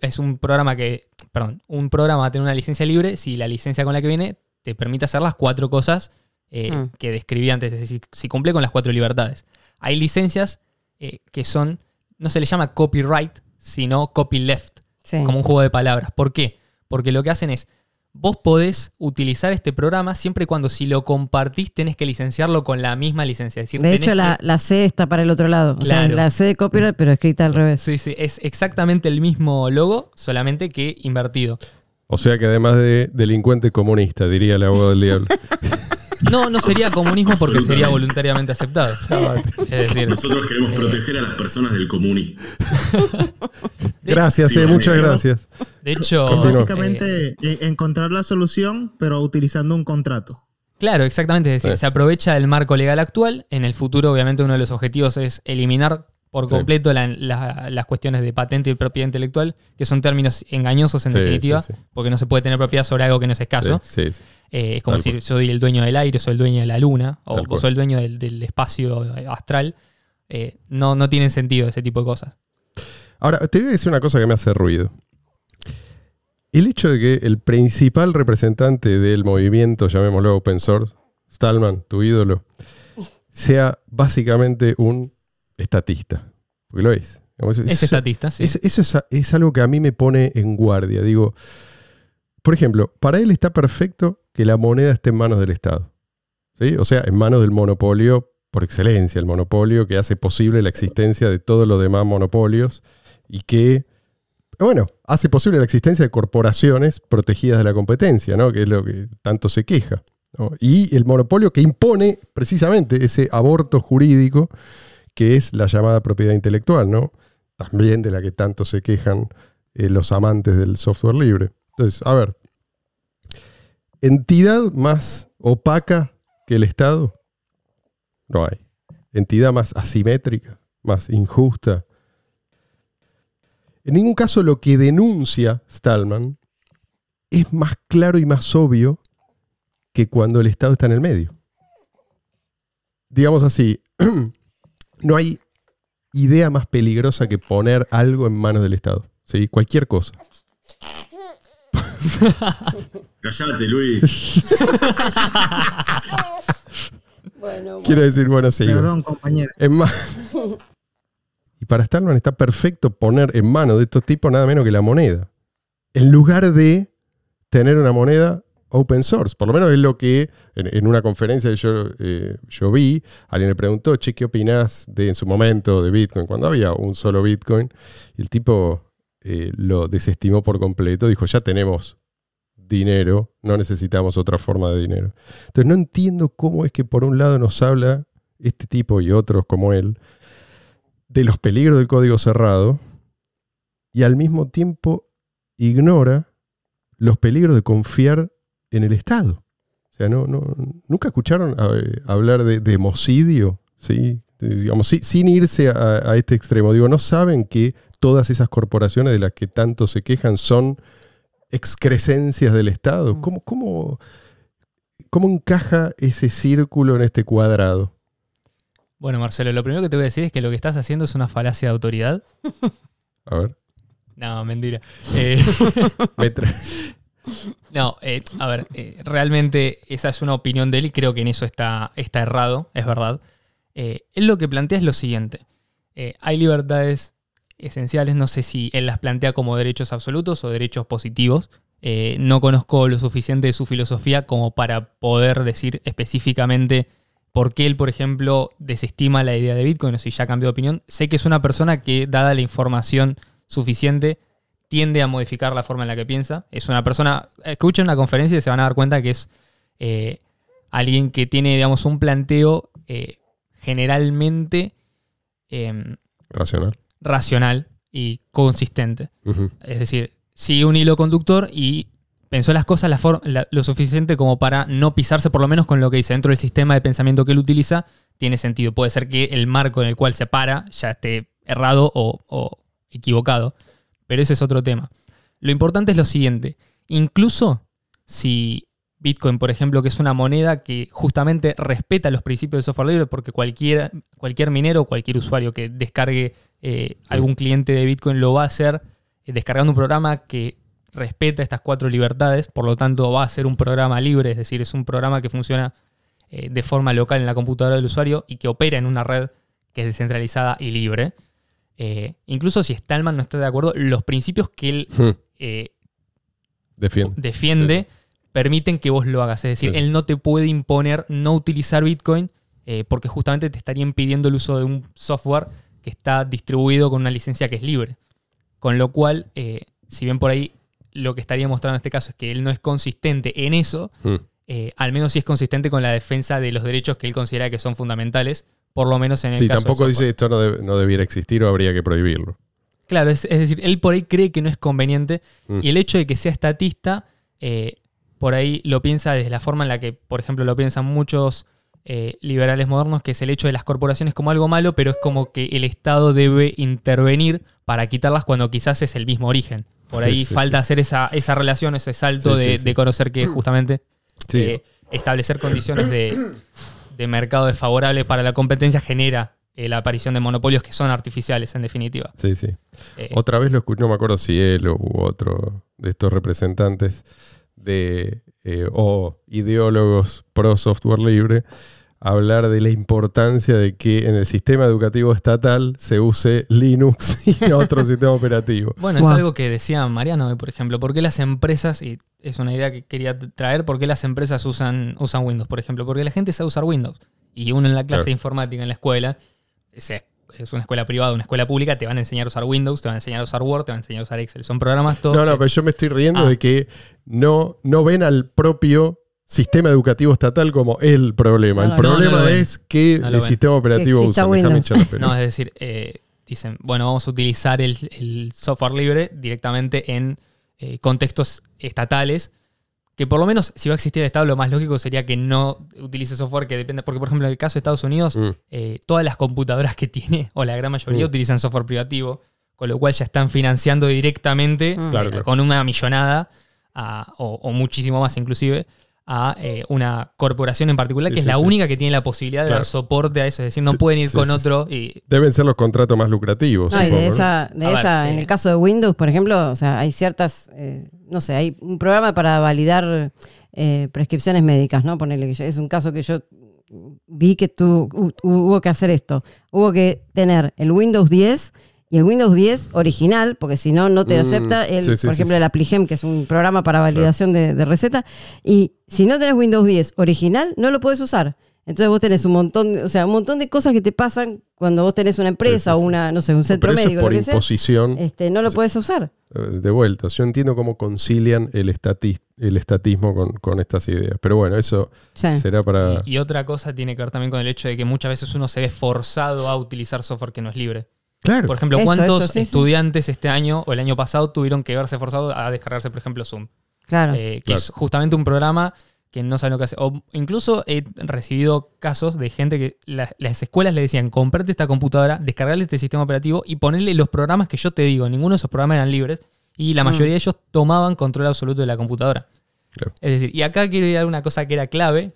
es un programa que. Perdón, un programa va a tener una licencia libre si la licencia con la que viene te permite hacer las cuatro cosas eh, Mm. que describí antes, es decir, si cumple con las cuatro libertades. Hay licencias eh, que son, no se le llama copyright, sino copyleft, Sí. como un juego de palabras. ¿Por qué? Porque lo que hacen es, vos podés utilizar este programa siempre y cuando si lo compartís tenés que licenciarlo con la misma licencia. Es decir, De hecho, la, que- la C está para el otro lado. O sea, la C de copyright, pero escrita al revés. Sí, sí, es exactamente el mismo logo, solamente que invertido. O sea que además de delincuente comunista, diría el abogado del diablo. No, no sería comunismo porque sería voluntariamente aceptado. Es decir, Nosotros queremos proteger a las personas del comunismo. Gracias, Sí, eh, muchas gracias. de hecho, Continúa. eh, Básicamente, e- encontrar la solución, pero utilizando un contrato. Claro, exactamente. Es decir, Sí. se aprovecha del marco legal actual. En el futuro, obviamente, uno de los objetivos es eliminar por Sí. completo la- la- las cuestiones de patente y propiedad intelectual, que son términos engañosos en Sí, definitiva, sí, porque no se puede tener propiedad sobre algo que no es escaso. Eh, es como Tal decir, soy el dueño del aire, soy el dueño de la luna, o, soy el dueño del, del espacio astral. Eh, no, no tienen sentido ese tipo de cosas. Ahora, te voy a decir una cosa que me hace ruido. El hecho de que el principal representante del movimiento, llamémoslo open source, Stallman, tu ídolo, sea básicamente un estatista. Porque lo es. Digamos, Es eso- estatista, sí. es- eso es, es algo que a mí me pone en guardia. Digo, por ejemplo, para él está perfecto que la moneda esté en manos del Estado. ¿sí? O sea, en manos del monopolio por excelencia, el monopolio que hace posible la existencia de todos los demás monopolios y que, bueno, hace posible la existencia de corporaciones protegidas de la competencia, ¿no? que es lo que tanto se queja. ¿no? Y el monopolio que impone precisamente ese aborto jurídico que es la llamada propiedad intelectual, ¿no? También de la que tanto se quejan eh, los amantes del software libre. Entonces, a ver, entidad más opaca que el Estado, no hay. Entidad más asimétrica, más injusta. En ningún caso lo que denuncia Stallman es más claro y más obvio que cuando el Estado está en el medio. Digamos así, no hay idea más peligrosa que poner algo en manos del Estado. ¿sí? Cualquier cosa. Callate, Luis. Bueno, Quiero decir, bueno, sí. Perdón, compañero. Es más. Y para Stallman está perfecto poner en manos de estos tipos nada menos que la moneda. En lugar de tener una moneda open source. Por lo menos es lo que en, una conferencia yo, eh, yo vi, alguien le preguntó, che, ¿qué opinás de en su momento de Bitcoin? Cuando había un solo Bitcoin. Y el tipo eh, lo desestimó por completo. Dijo, ya tenemos dinero, no necesitamos otra forma de dinero. Entonces no entiendo cómo es que por un lado nos habla este tipo y otros como él de los peligros del código cerrado y al mismo tiempo ignora los peligros de confiar en el Estado. O sea, no, no, nunca escucharon hablar de, de homicidio, ¿sí? Digamos, sin irse a, a este extremo. Digo, no saben que todas esas corporaciones de las que tanto se quejan son excrescencias del Estado. Mm. ¿Cómo, cómo, cómo encaja ese círculo en este cuadrado? Bueno, Marcelo, lo primero que te voy a decir es que lo que estás haciendo es una falacia de autoridad. A ver. No, mentira. Eh, me tra- no, eh, a ver, eh, realmente esa es una opinión de él y creo que en eso está, está errado, es verdad. Eh, él lo que plantea es lo siguiente. Hay libertades esenciales, no sé si él las plantea como derechos absolutos o derechos positivos. No conozco lo suficiente de su filosofía como para poder decir específicamente por qué él, por ejemplo, desestima la idea de Bitcoin o si ya cambió de opinión. Sé que es una persona que, dada la información suficiente, tiende a modificar la forma en la que piensa. Es una persona, escuchen una conferencia y se van a dar cuenta que es eh, alguien que tiene, digamos, un planteo eh, generalmente em, Racional. racional y consistente. Es decir, sigue un hilo conductor y pensó las cosas la lo suficiente como para no pisarse por lo menos con lo que dice dentro del sistema de pensamiento que él utiliza. Tiene sentido. Puede ser que el marco en el cual se para ya esté errado o, o equivocado. Pero ese es otro tema. Lo importante es lo siguiente. Incluso si Bitcoin, por ejemplo, que es una moneda que justamente respeta los principios del software libre, porque cualquier, cualquier minero o cualquier usuario que descargue eh, algún cliente de Bitcoin lo va a hacer eh, descargando un programa que respeta estas cuatro libertades, por lo tanto va a ser un programa libre, es decir, es un programa que funciona eh, de forma local en la computadora del usuario y que opera en una red que es descentralizada y libre. Eh, incluso si Stallman no está de acuerdo, los principios que él Hmm. eh, Defiende. defiende permiten que vos lo hagas. Es decir, Sí. él no te puede imponer no utilizar Bitcoin eh, porque justamente te estaría impidiendo el uso de un software que está distribuido con una licencia que es libre. Con lo cual, si bien por ahí lo que estaría mostrando en este caso es que él no es consistente en eso, Hmm. al menos sí es consistente con la defensa de los derechos que él considera que son fundamentales, por lo menos en el Sí, caso tampoco software. dice esto no, no debiera existir o habría que prohibirlo. Claro, es, es decir, él por ahí cree que no es conveniente Mm. y el hecho de que sea estatista eh, por ahí lo piensa desde la forma en la que, por ejemplo, lo piensan muchos eh, liberales modernos, que es el hecho de las corporaciones como algo malo, pero es como que el Estado debe intervenir para quitarlas cuando quizás es el mismo origen. Por ahí Sí, sí, falta sí. hacer esa, esa relación, ese salto de, de conocer que justamente eh, establecer condiciones de, de mercado desfavorables para la competencia genera eh, la aparición de monopolios que son artificiales, en definitiva. Sí, sí. Eh, Otra vez lo escuché, no me acuerdo si él u otro de estos representantes de eh, o ideólogos pro software libre hablar de la importancia de que en el sistema educativo estatal se use Linux y otro sistema operativo. Bueno, es algo que decía Mariano, por ejemplo, ¿por qué las empresas, y es una idea que quería traer, por qué las empresas usan, usan Windows, por ejemplo? Porque la gente sabe usar Windows. Y uno en la clase Claro. de informática en la escuela, es, es una escuela privada, una escuela pública, te van a enseñar a usar Windows, te van a enseñar a usar Word, te van a enseñar a usar Excel. Son programas todos. No, no, que- pero yo me estoy riendo Ah. de que no, no ven al propio sistema educativo estatal como el problema. No, el no, problema no lo ven. es que el ven. sistema operativo Que usa. No, es decir, eh, dicen, bueno, vamos a utilizar el, el software libre directamente en eh, contextos estatales, que por lo menos si va a existir el Estado, lo más lógico sería que no utilice software que depende, porque por ejemplo en el caso de Estados Unidos, Mm. eh, todas las computadoras que tiene, o la gran mayoría, Mm. utilizan software privativo, con lo cual ya están financiando directamente, Mm. Claro, claro. con una millonada, a- o, o muchísimo más inclusive, a eh, una corporación en particular, Sí, que es sí, la sí. única que tiene la posibilidad de Claro. dar soporte a eso, es decir, no pueden ir Sí, con otro y Deben ser los contratos más lucrativos. No, y supongo, de ¿no? esa, de ver, esa en eh. el caso de Windows, por ejemplo, o sea, hay ciertas, eh, no sé, hay un programa para validar eh, prescripciones médicas, ¿no? Ponerle que es un caso que yo vi que tu- hu- hubo que hacer esto. Hubo que tener el Windows 10 y el Windows 10 original, porque si no, no te Mm, acepta el, sí, sí, por sí, ejemplo, sí. el Appligem, que es un programa para validación de, de receta. Y si no tenés Windows 10 original, no lo puedes usar. Entonces vos tenés un montón, de, o sea, un montón de cosas que te pasan cuando vos tenés una empresa sí, o sí. una, no sé, un centro Pero eso es médico, por lo que sea, imposición. este, no lo puedes usar. Eh, De vuelta, yo entiendo cómo concilian el, estati- el estatismo con, con estas ideas. Pero bueno, eso Sí. será para. Y, y otra cosa tiene que ver también con el hecho de que muchas veces uno se ve forzado a utilizar software que no es libre. Claro, Por ejemplo, Esto, ¿cuántos esto, sí, sí. estudiantes este año o el año pasado tuvieron que verse forzados a descargarse, por ejemplo, Zoom? Claro. Eh, que Claro. es justamente un programa que no saben lo que hace. O incluso he recibido casos de gente que la- las escuelas le decían, comprate esta computadora, descargarle este sistema operativo y ponerle los programas que yo te digo. Ninguno de esos programas eran libres y la Mm. mayoría de ellos tomaban control absoluto de la computadora. Claro. Es decir, y acá quiero ir a una cosa que era clave,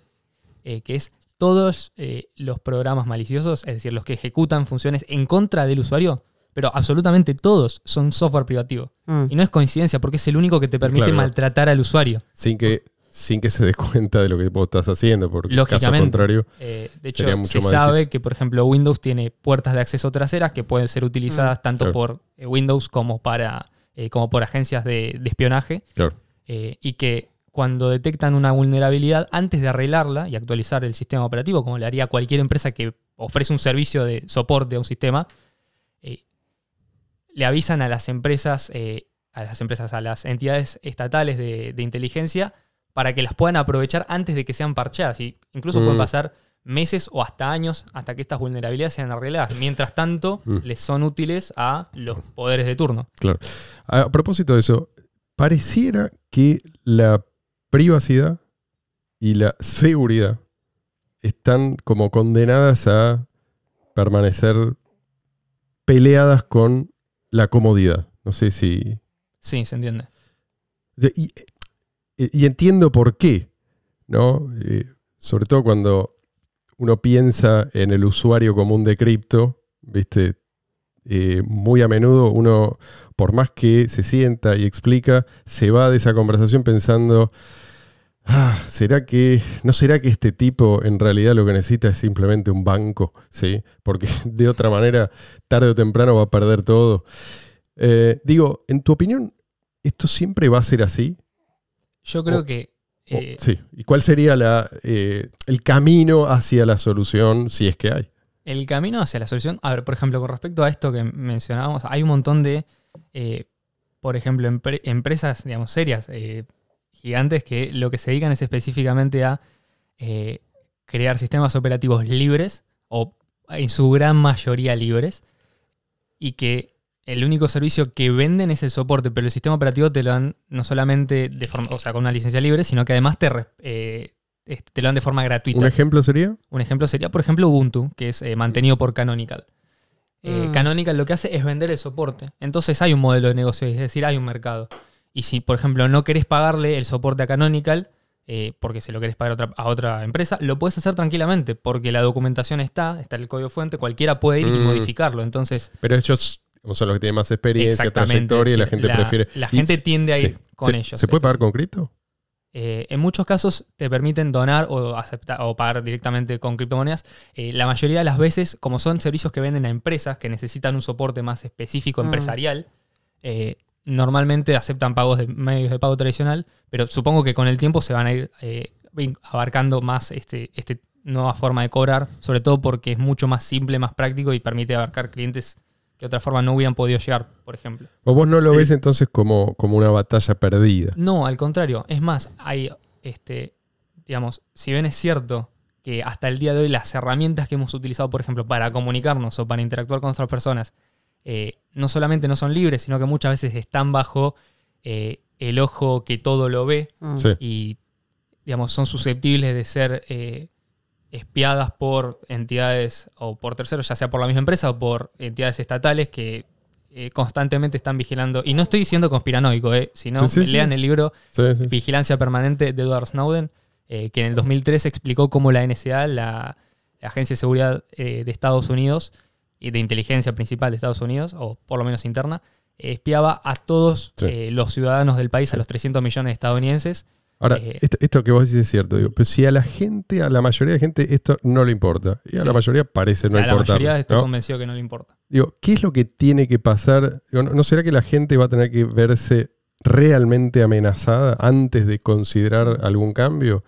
eh, que es todos eh, los programas maliciosos, es decir, los que ejecutan funciones en contra del usuario, pero absolutamente todos son software privativo. Mm. Y no es coincidencia, porque es el único que te permite Claro. maltratar al usuario. sin que sin que se dé cuenta de lo que vos estás haciendo, porque en caso Lógicamente. contrario. Eh, de Sería mucho se más sabe difícil. que, por ejemplo, Windows tiene puertas de acceso traseras que pueden ser utilizadas tanto Claro. por eh, Windows como, para, eh, como por agencias de, de espionaje. Claro. eh, y que cuando detectan una vulnerabilidad, antes de arreglarla y actualizar el sistema operativo, como le haría cualquier empresa que ofrece un servicio de soporte a un sistema, eh, le avisan a las empresas, eh, a las empresas, a las entidades estatales de, de inteligencia para que las puedan aprovechar antes de que sean parcheadas. Y incluso Mm. pueden pasar meses o hasta años hasta que estas vulnerabilidades sean arregladas. Mientras tanto, Mm. les son útiles a los poderes de turno. Claro. A propósito de eso, pareciera que la privacidad y la seguridad están como condenadas a permanecer peleadas con la comodidad. No sé si... Sí, se entiende. Y, y entiendo por qué, ¿no? Eh, sobre todo cuando uno piensa en el usuario común de cripto, ¿viste? Eh, muy a menudo uno, por más que se sienta y explica, se va de esa conversación pensando, ah, ¿será que, no será que este tipo en realidad lo que necesita es simplemente un banco? ¿Sí? Porque de otra manera, tarde o temprano va a perder todo. Eh, digo, en tu opinión, ¿esto siempre va a ser así? Yo creo O- que O- eh, sí. ¿Y cuál sería la, el camino hacia la solución, si es que hay? El camino hacia la solución, a ver, por ejemplo, con respecto a esto que mencionábamos, hay un montón de, eh, por ejemplo, empre- empresas, digamos, serias, eh, gigantes, que lo que se dedican es específicamente a eh, crear sistemas operativos libres, o en su gran mayoría libres, y que el único servicio que venden es el soporte, pero el sistema operativo te lo dan no solamente de forma, o sea, con una licencia libre, sino que además te, este, te lo dan de forma gratuita. ¿Un ejemplo sería? Un ejemplo sería, por ejemplo, Ubuntu, que es eh, mantenido por Canonical. Eh, Mm. Canonical lo que hace es vender el soporte. Entonces hay un modelo de negocio, es decir, hay un mercado. Y si, por ejemplo, no querés pagarle el soporte a Canonical, eh, porque se lo querés pagar a otra, a otra empresa, lo puedes hacer tranquilamente, porque la documentación está, está el código fuente, cualquiera puede ir y Mm. modificarlo. Entonces, Pero ellos como son los que tienen más experiencia, trayectoria, y la gente la- prefiere. la gente tiende a ir con ¿Se- ellos, ¿Se puede pagar con cripto? Eh, en muchos casos te permiten donar o aceptar o pagar directamente con criptomonedas. Eh, la mayoría de las veces, como son servicios que venden a empresas que necesitan un soporte más específico Mm. empresarial, eh, normalmente aceptan pagos de medios de pago tradicional, pero supongo que con el tiempo se van a ir abarcando más este, este nueva forma de cobrar, sobre todo porque es mucho más simple, más práctico y permite abarcar clientes que de otra forma no hubieran podido llegar, por ejemplo. ¿O vos no lo Sí. ves entonces como, como una batalla perdida? No, al contrario. Es más, hay, este, digamos, si bien es cierto que hasta el día de hoy las herramientas que hemos utilizado, por ejemplo, para comunicarnos o para interactuar con otras personas, eh, no solamente no son libres, sino que muchas veces están bajo eh, el ojo que todo lo ve Mm. Sí. y, digamos, son susceptibles de ser eh, espiadas por entidades o por terceros, ya sea por la misma empresa o por entidades estatales que eh, constantemente están vigilando. Y no estoy diciendo conspiranoico, eh, sino Sí, sí, sí. lean el libro. Vigilancia Permanente de Edward Snowden, eh, que en el 2003 explicó cómo la NSA, la, la Agencia de Seguridad de Estados Unidos y de inteligencia principal de Estados Unidos, o por lo menos interna, espiaba a todos los ciudadanos del país, a los 300 millones de estadounidenses. Ahora, Eh, esto, esto que vos decís es cierto, digo, pero si a la gente, a la mayoría de gente esto no le importa, y a Sí. la mayoría parece no a la importar. mayoría estoy convencido que no le importa. Digo, ¿qué es lo que tiene que pasar? Digo, ¿no, no será que la gente va a tener que verse realmente amenazada antes de considerar algún cambio?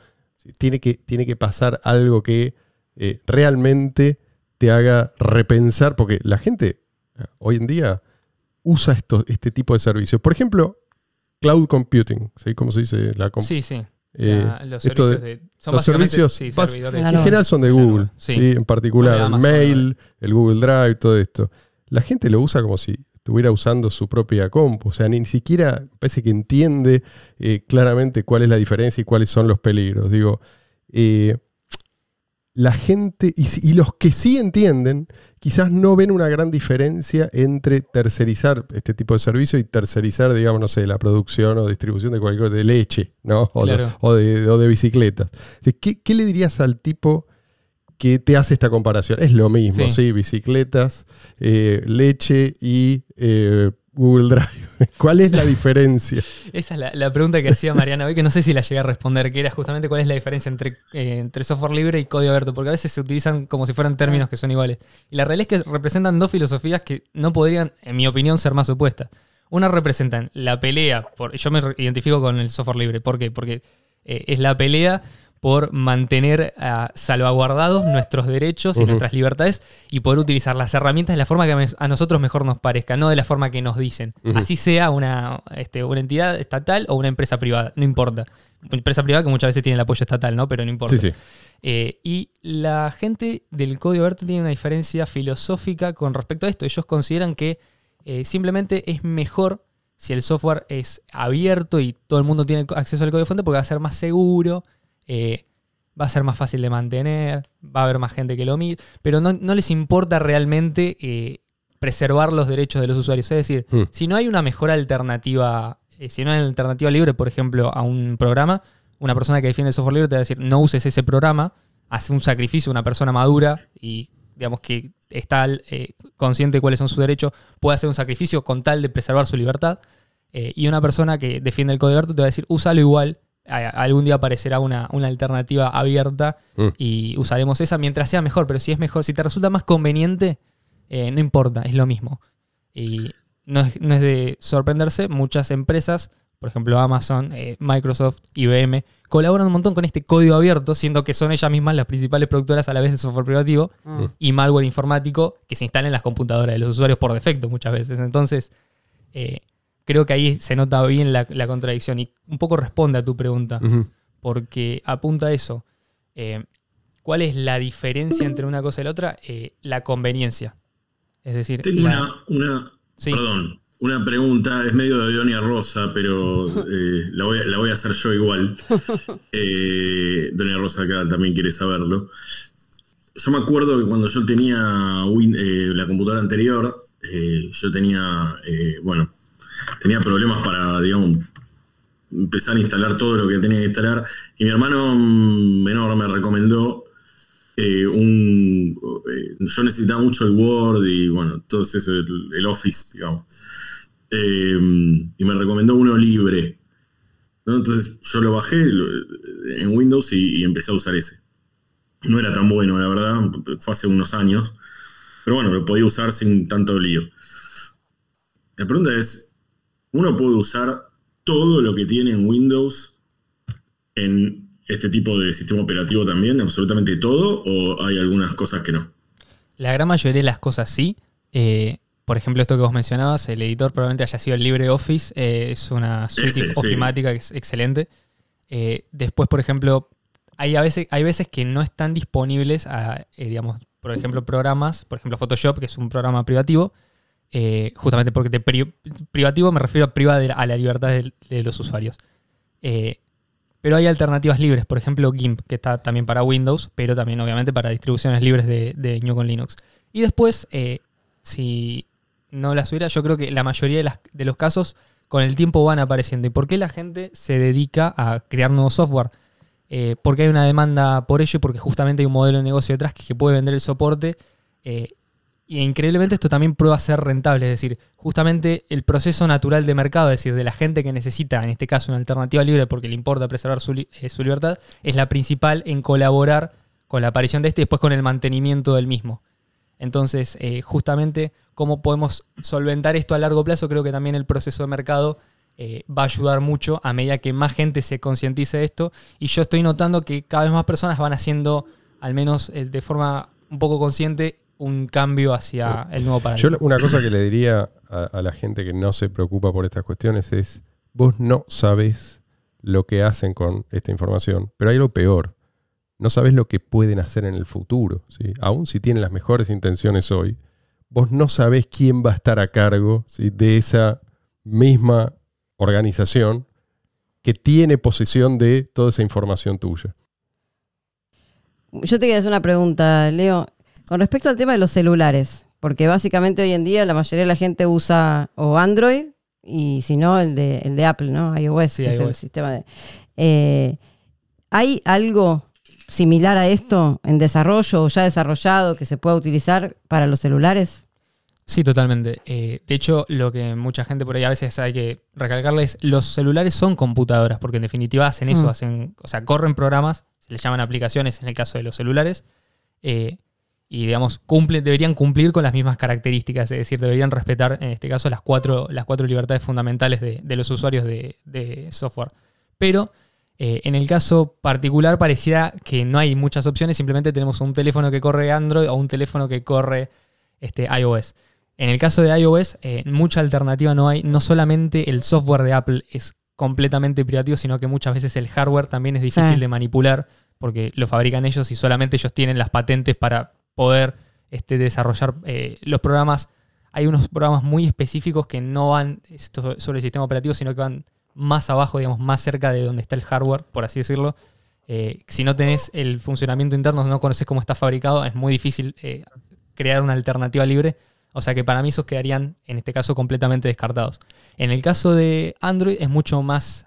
Tiene que, tiene que pasar algo que eh, realmente te haga repensar, porque la gente eh, hoy en día usa esto, este tipo de servicios. Por ejemplo, cloud computing, ¿sí? ¿Cómo se dice? La Sí, sí. eh, La- los esto servicios de, son los básicamente, servicios sí, servidores. En general son de Google, sí. sí. en particular, el mail, el Google Drive, todo esto. La gente lo usa como si estuviera usando su propia compu, o sea, ni siquiera parece que entiende eh, claramente cuál es la diferencia y cuáles son los peligros. Digo, eh, la gente, y, los que sí entienden, quizás no ven una gran diferencia entre tercerizar este tipo de servicio y tercerizar, digamos, no sé, la producción o distribución de cualquier de leche, ¿no? O, de- o de, o de bicicletas. ¿Qué, qué le dirías al tipo que te hace esta comparación? Es lo mismo, sí, Sí. bicicletas, eh, leche y eh, Google Drive. ¿Cuál es la diferencia? Esa es la, pregunta que hacía Mariana hoy, que no sé si la llegué a responder, que era justamente cuál es la diferencia entre, eh, entre software libre y código abierto, porque a veces se utilizan como si fueran términos que son iguales. Y la realidad es que representan dos filosofías que no podrían, en mi opinión, ser más opuestas. Una representan la pelea, por, yo me identifico con el software libre, ¿por qué? Porque eh, es la pelea por mantener ah, salvaguardados nuestros derechos y nuestras libertades y poder utilizar las herramientas de la forma que a nosotros mejor nos parezca, no de la forma que nos dicen. Así sea una, este, una entidad estatal o una empresa privada, no importa. Una empresa privada que muchas veces tiene el apoyo estatal, ¿no? Pero no importa. Sí, sí. Eh, y la gente del código abierto tiene una diferencia filosófica con respecto a esto. Ellos consideran que eh, simplemente es mejor si el software es abierto y todo el mundo tiene acceso al código fuente porque va a ser más seguro, eh, va a ser más fácil de mantener, va a haber más gente que lo mire, pero no, no les importa realmente eh, preservar los derechos de los usuarios. Es decir, Hmm. si no hay una mejor alternativa, eh, si no hay una alternativa libre, por ejemplo, a un programa, una persona que defiende el software libre te va a decir, no uses ese programa, hace un sacrificio, una persona madura y digamos que está eh, consciente de cuáles son sus derechos, puede hacer un sacrificio con tal de preservar su libertad. Eh, y una persona que defiende el código abierto te va a decir, úsalo igual, algún día aparecerá una, una alternativa abierta Mm. y usaremos esa mientras sea mejor, pero si es mejor, si te resulta más conveniente, eh, no importa, es lo mismo. Y no es, no es de sorprenderse, muchas empresas, por ejemplo Amazon, eh, Microsoft, IBM, colaboran un montón con este código abierto, siendo que son ellas mismas las principales productoras a la vez de software privativo Mm. y malware informático que se instala en las computadoras de los usuarios por defecto muchas veces. Entonces, eh, creo que ahí se nota bien la, la contradicción y un poco responde a tu pregunta, porque apunta a eso. Eh, ¿Cuál es la diferencia entre una cosa y la otra? Eh, la conveniencia. Es decir, Tengo la- una, una, Sí. Perdón, una pregunta, es medio de Doña Rosa, pero eh, la, voy, a- la voy a hacer yo igual. Eh, Doña Rosa acá también quiere saberlo. Yo me acuerdo que cuando yo tenía Win- eh, la computadora anterior, eh, yo tenía, eh, bueno, tenía problemas para, digamos, empezar a instalar todo lo que tenía que instalar. Y mi hermano menor me recomendó eh, un. eh, yo necesitaba mucho el Word y, bueno, todo eso, el, Office, digamos. Eh, y me recomendó uno libre. Entonces yo lo bajé en Windows y, y empecé a usar ese. No era tan bueno, la verdad, fue hace unos años. Pero bueno, lo podía usar sin tanto lío. La pregunta es, ¿uno puede usar todo lo que tiene en Windows en este tipo de sistema operativo también? ¿Absolutamente todo? ¿O hay algunas cosas que no? La gran mayoría de las cosas sí. Eh, por ejemplo, esto que vos mencionabas, el editor probablemente haya sido el LibreOffice. eh, es una suite Ese, sí. ofimática que es excelente. Eh, después, por ejemplo, hay, a veces, hay veces que no están disponibles, a, digamos, por ejemplo, programas, por ejemplo, Photoshop, que es un programa privativo, eh, justamente porque privativo me refiero a privada de- a la libertad de, los usuarios. Eh, pero hay alternativas libres, por ejemplo GIMP, que está también para Windows, pero también obviamente para distribuciones libres de, de GNU con Linux. Y después, eh, si no las hubiera, yo creo que la mayoría de, los casos con el tiempo van apareciendo. ¿Y por qué la gente se dedica a crear nuevo software? Eh, porque hay una demanda por ello y porque justamente hay un modelo de negocio detrás que, que puede vender el soporte. Y increíblemente esto también prueba ser rentable, es decir, justamente el proceso natural de mercado, es decir, de la gente que necesita, en este caso, una alternativa libre porque le importa preservar su, eh, su libertad, es la principal en colaborar con la aparición de este y después con el mantenimiento del mismo. Entonces, eh, justamente, cómo podemos solventar esto a largo plazo, creo que también el proceso de mercado eh, va a ayudar mucho a medida que más gente se concientice de esto. Y yo estoy notando que cada vez más personas van haciendo, al menos de forma un poco consciente, un cambio hacia el nuevo Yo paradigma. una cosa que le diría a, a la gente que no se preocupa por estas cuestiones es, vos no sabés lo que hacen con esta información, pero hay algo peor. No sabés lo que pueden hacer en el futuro. ¿sí? Aún si tienen las mejores intenciones hoy, vos no sabés quién va a estar a cargo ¿sí? de esa misma organización que tiene posesión de toda esa información tuya. Yo te quería hacer una pregunta, Leo. Con respecto al tema de los celulares, porque básicamente hoy en día la mayoría de la gente usa o Android y si no el de, el de Apple, ¿no? iOS, Sí, que es el sistema de... Eh, ¿Hay algo similar a esto en desarrollo o ya desarrollado que se pueda utilizar para los celulares? Sí, totalmente. Eh, de hecho, lo que mucha gente por ahí a veces hay que recalcarles, los celulares son computadoras, porque en definitiva hacen eso, Mm. hacen, o sea, corren programas, se les llaman aplicaciones en el caso de los celulares, eh, y digamos, cumplen, deberían cumplir con las mismas características, es decir, deberían respetar en este caso las cuatro, las cuatro libertades fundamentales de, de los usuarios de, de software. Pero eh, en el caso particular pareciera que no hay muchas opciones, simplemente tenemos un teléfono que corre Android o un teléfono que corre este, iOS. En el caso de iOS, eh, mucha alternativa no hay. No solamente el software de Apple es completamente privativo, sino que muchas veces el hardware también es difícil Sí. de manipular porque lo fabrican ellos y solamente ellos tienen las patentes para poder este, desarrollar eh, los programas. Hay unos programas muy específicos que no van sobre el sistema operativo, sino que van más abajo, digamos, más cerca de donde está el hardware, por así decirlo. Eh, si no tenés el funcionamiento interno, no conoces cómo está fabricado, es muy difícil eh, crear una alternativa libre. O sea que para mí esos quedarían, en este caso, completamente descartados. En el caso de Android es mucho más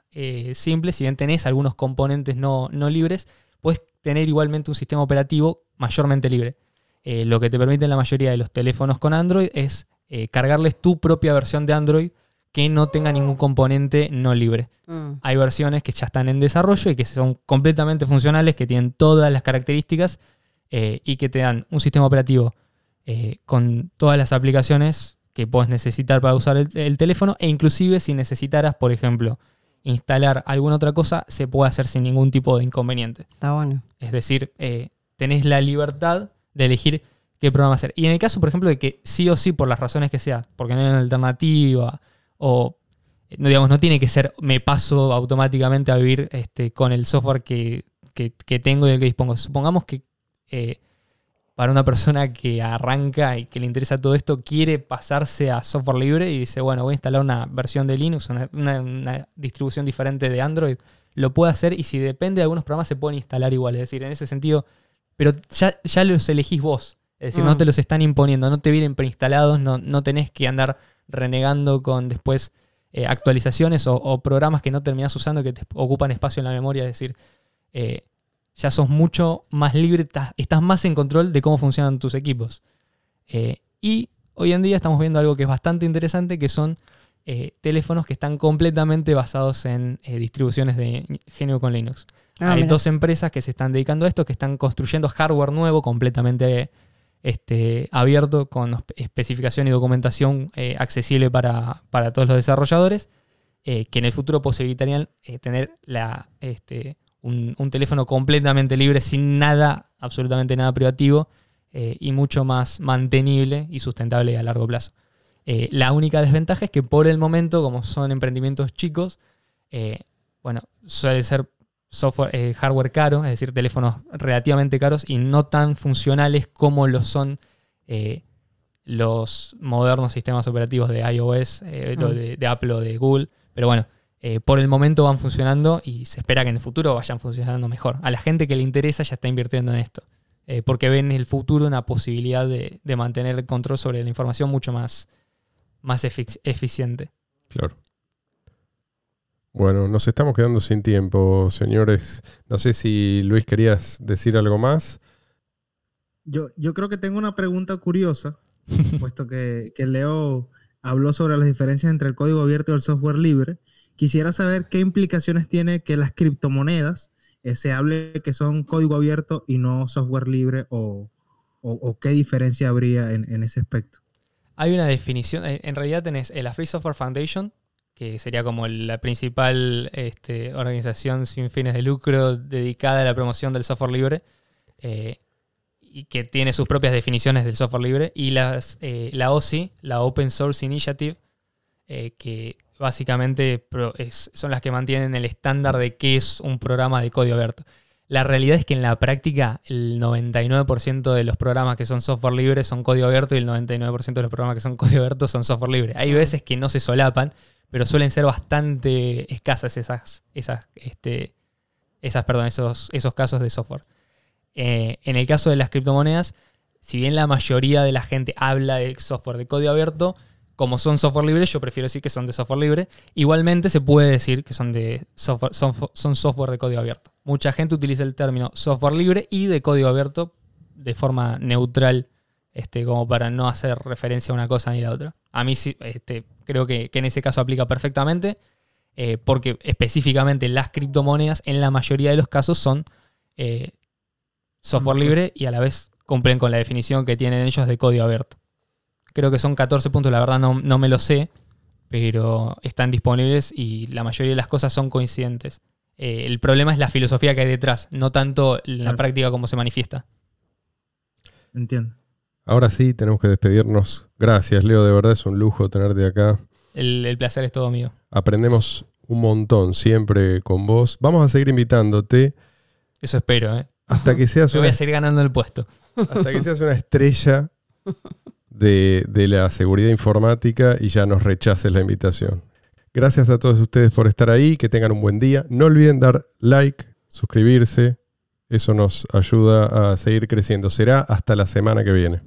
simple. Si bien tenés algunos componentes no, no libres, puedes tener igualmente un sistema operativo mayormente libre. Eh, lo que te permite la mayoría de los teléfonos con Android es eh, cargarles tu propia versión de Android que no tenga ningún componente no libre. Hay versiones que ya están en desarrollo y que son completamente funcionales, que tienen todas las características eh, y que te dan un sistema operativo con todas las aplicaciones que puedes necesitar para usar el, el teléfono e inclusive si necesitaras, por ejemplo, instalar alguna otra cosa, se puede hacer sin ningún tipo de inconveniente. Está bueno. Es decir, eh, tenés la libertad de elegir qué programa hacer. Y en el caso, por ejemplo, de que sí o sí, por las razones que sea, porque no hay una alternativa, o eh, no, digamos, no tiene que ser me paso automáticamente a vivir este, con el software que, que- tengo y del que dispongo. Supongamos que eh, para una persona que arranca y que le interesa todo esto, quiere pasarse a software libre y dice, bueno, voy a instalar una versión de Linux, una, una- una distribución diferente de Android, lo puede hacer y si depende de algunos programas se pueden instalar igual. Es decir, en ese sentido, pero ya, ya los elegís vos. Es decir, no Mm. te los están imponiendo, no te vienen preinstalados, no, no tenés que andar renegando con después eh, actualizaciones o, o programas que no terminás usando que te ocupan espacio en la memoria. Es decir, eh, ya sos mucho más libre, estás, estás más en control de cómo funcionan tus equipos. Eh, y hoy en día estamos viendo algo que es bastante interesante, que son teléfonos que están completamente basados en distribuciones de GNU con Linux. Ah, Hay mira. dos empresas que se están dedicando a esto, que están construyendo hardware nuevo, completamente este, abierto, con espe- especificación y documentación eh, accesible para, para todos los desarrolladores, eh, que en el futuro posibilitarían eh, tener la, este, un, un teléfono completamente libre, sin nada, absolutamente nada privativo, y mucho más mantenible y sustentable a largo plazo. La única desventaja es que por el momento, como son emprendimientos chicos, bueno, suele ser software, eh, hardware caro, es decir, teléfonos relativamente caros y no tan funcionales como lo son eh, los modernos sistemas operativos de iOS, eh, Mm. de, de Apple o de Google. Pero bueno, eh, por el momento van funcionando y se espera que en el futuro vayan funcionando mejor. A la gente que le interesa ya está invirtiendo en esto, eh, porque ven en el futuro una posibilidad de, de mantener el control sobre la información mucho más, más efic- eficiente. Claro. Bueno, nos estamos quedando sin tiempo, señores. No sé si Luis querías decir algo más. Yo, yo creo que tengo una pregunta curiosa, puesto que, que Leo habló sobre las diferencias entre el código abierto y el software libre. Quisiera saber qué implicaciones tiene que las criptomonedas eh, se hable que son código abierto y no software libre o, o- o qué diferencia habría en, en ese aspecto. Hay una definición, en realidad tenés la Free Software Foundation, que sería como la principal este, organización sin fines de lucro dedicada a la promoción del software libre, eh, y que tiene sus propias definiciones del software libre, y las, eh, la OSI, la Open Source Initiative, eh, que básicamente pro- es- son las que mantienen el estándar de qué es un programa de código abierto. La realidad es que en la práctica el 99% de los programas que son software libre son código abierto y el 99% de los programas que son código abierto son software libre. Hay veces que no se solapan, pero suelen ser bastante escasas esas, esas, este, esas, perdón, esos, esos casos de software. Eh, en el caso de las criptomonedas, si bien la mayoría de la gente habla de software de código abierto, como son software libre, yo prefiero decir que son de software libre. Igualmente se puede decir que son de software, son, son software de código abierto. Mucha gente utiliza el término software libre y de código abierto de forma neutral, este, como para no hacer referencia a una cosa ni a la otra. A mí sí, este, creo que, que en ese caso aplica perfectamente, eh, porque específicamente las criptomonedas en la mayoría de los casos son eh, software libre y a la vez cumplen con la definición que tienen ellos de código abierto. Creo que son 14 puntos, la verdad no, no me lo sé, pero están disponibles y la mayoría de las cosas son coincidentes. Eh, el problema es la filosofía que hay detrás, no tanto la Claro. práctica como se manifiesta. Entiendo. Ahora sí, tenemos que despedirnos. Gracias, Leo, de verdad es un lujo tenerte acá. El, el placer es todo mío. Aprendemos un montón siempre con vos. Vamos a seguir invitándote Eso espero, ¿eh? hasta que seas Me voy una, a seguir ganando el puesto. hasta que seas una estrella de, de la seguridad informática y ya nos rechaces la invitación. Gracias a todos ustedes por estar ahí, que tengan un buen día. No olviden dar like, suscribirse, eso nos ayuda a seguir creciendo. Será hasta la semana que viene.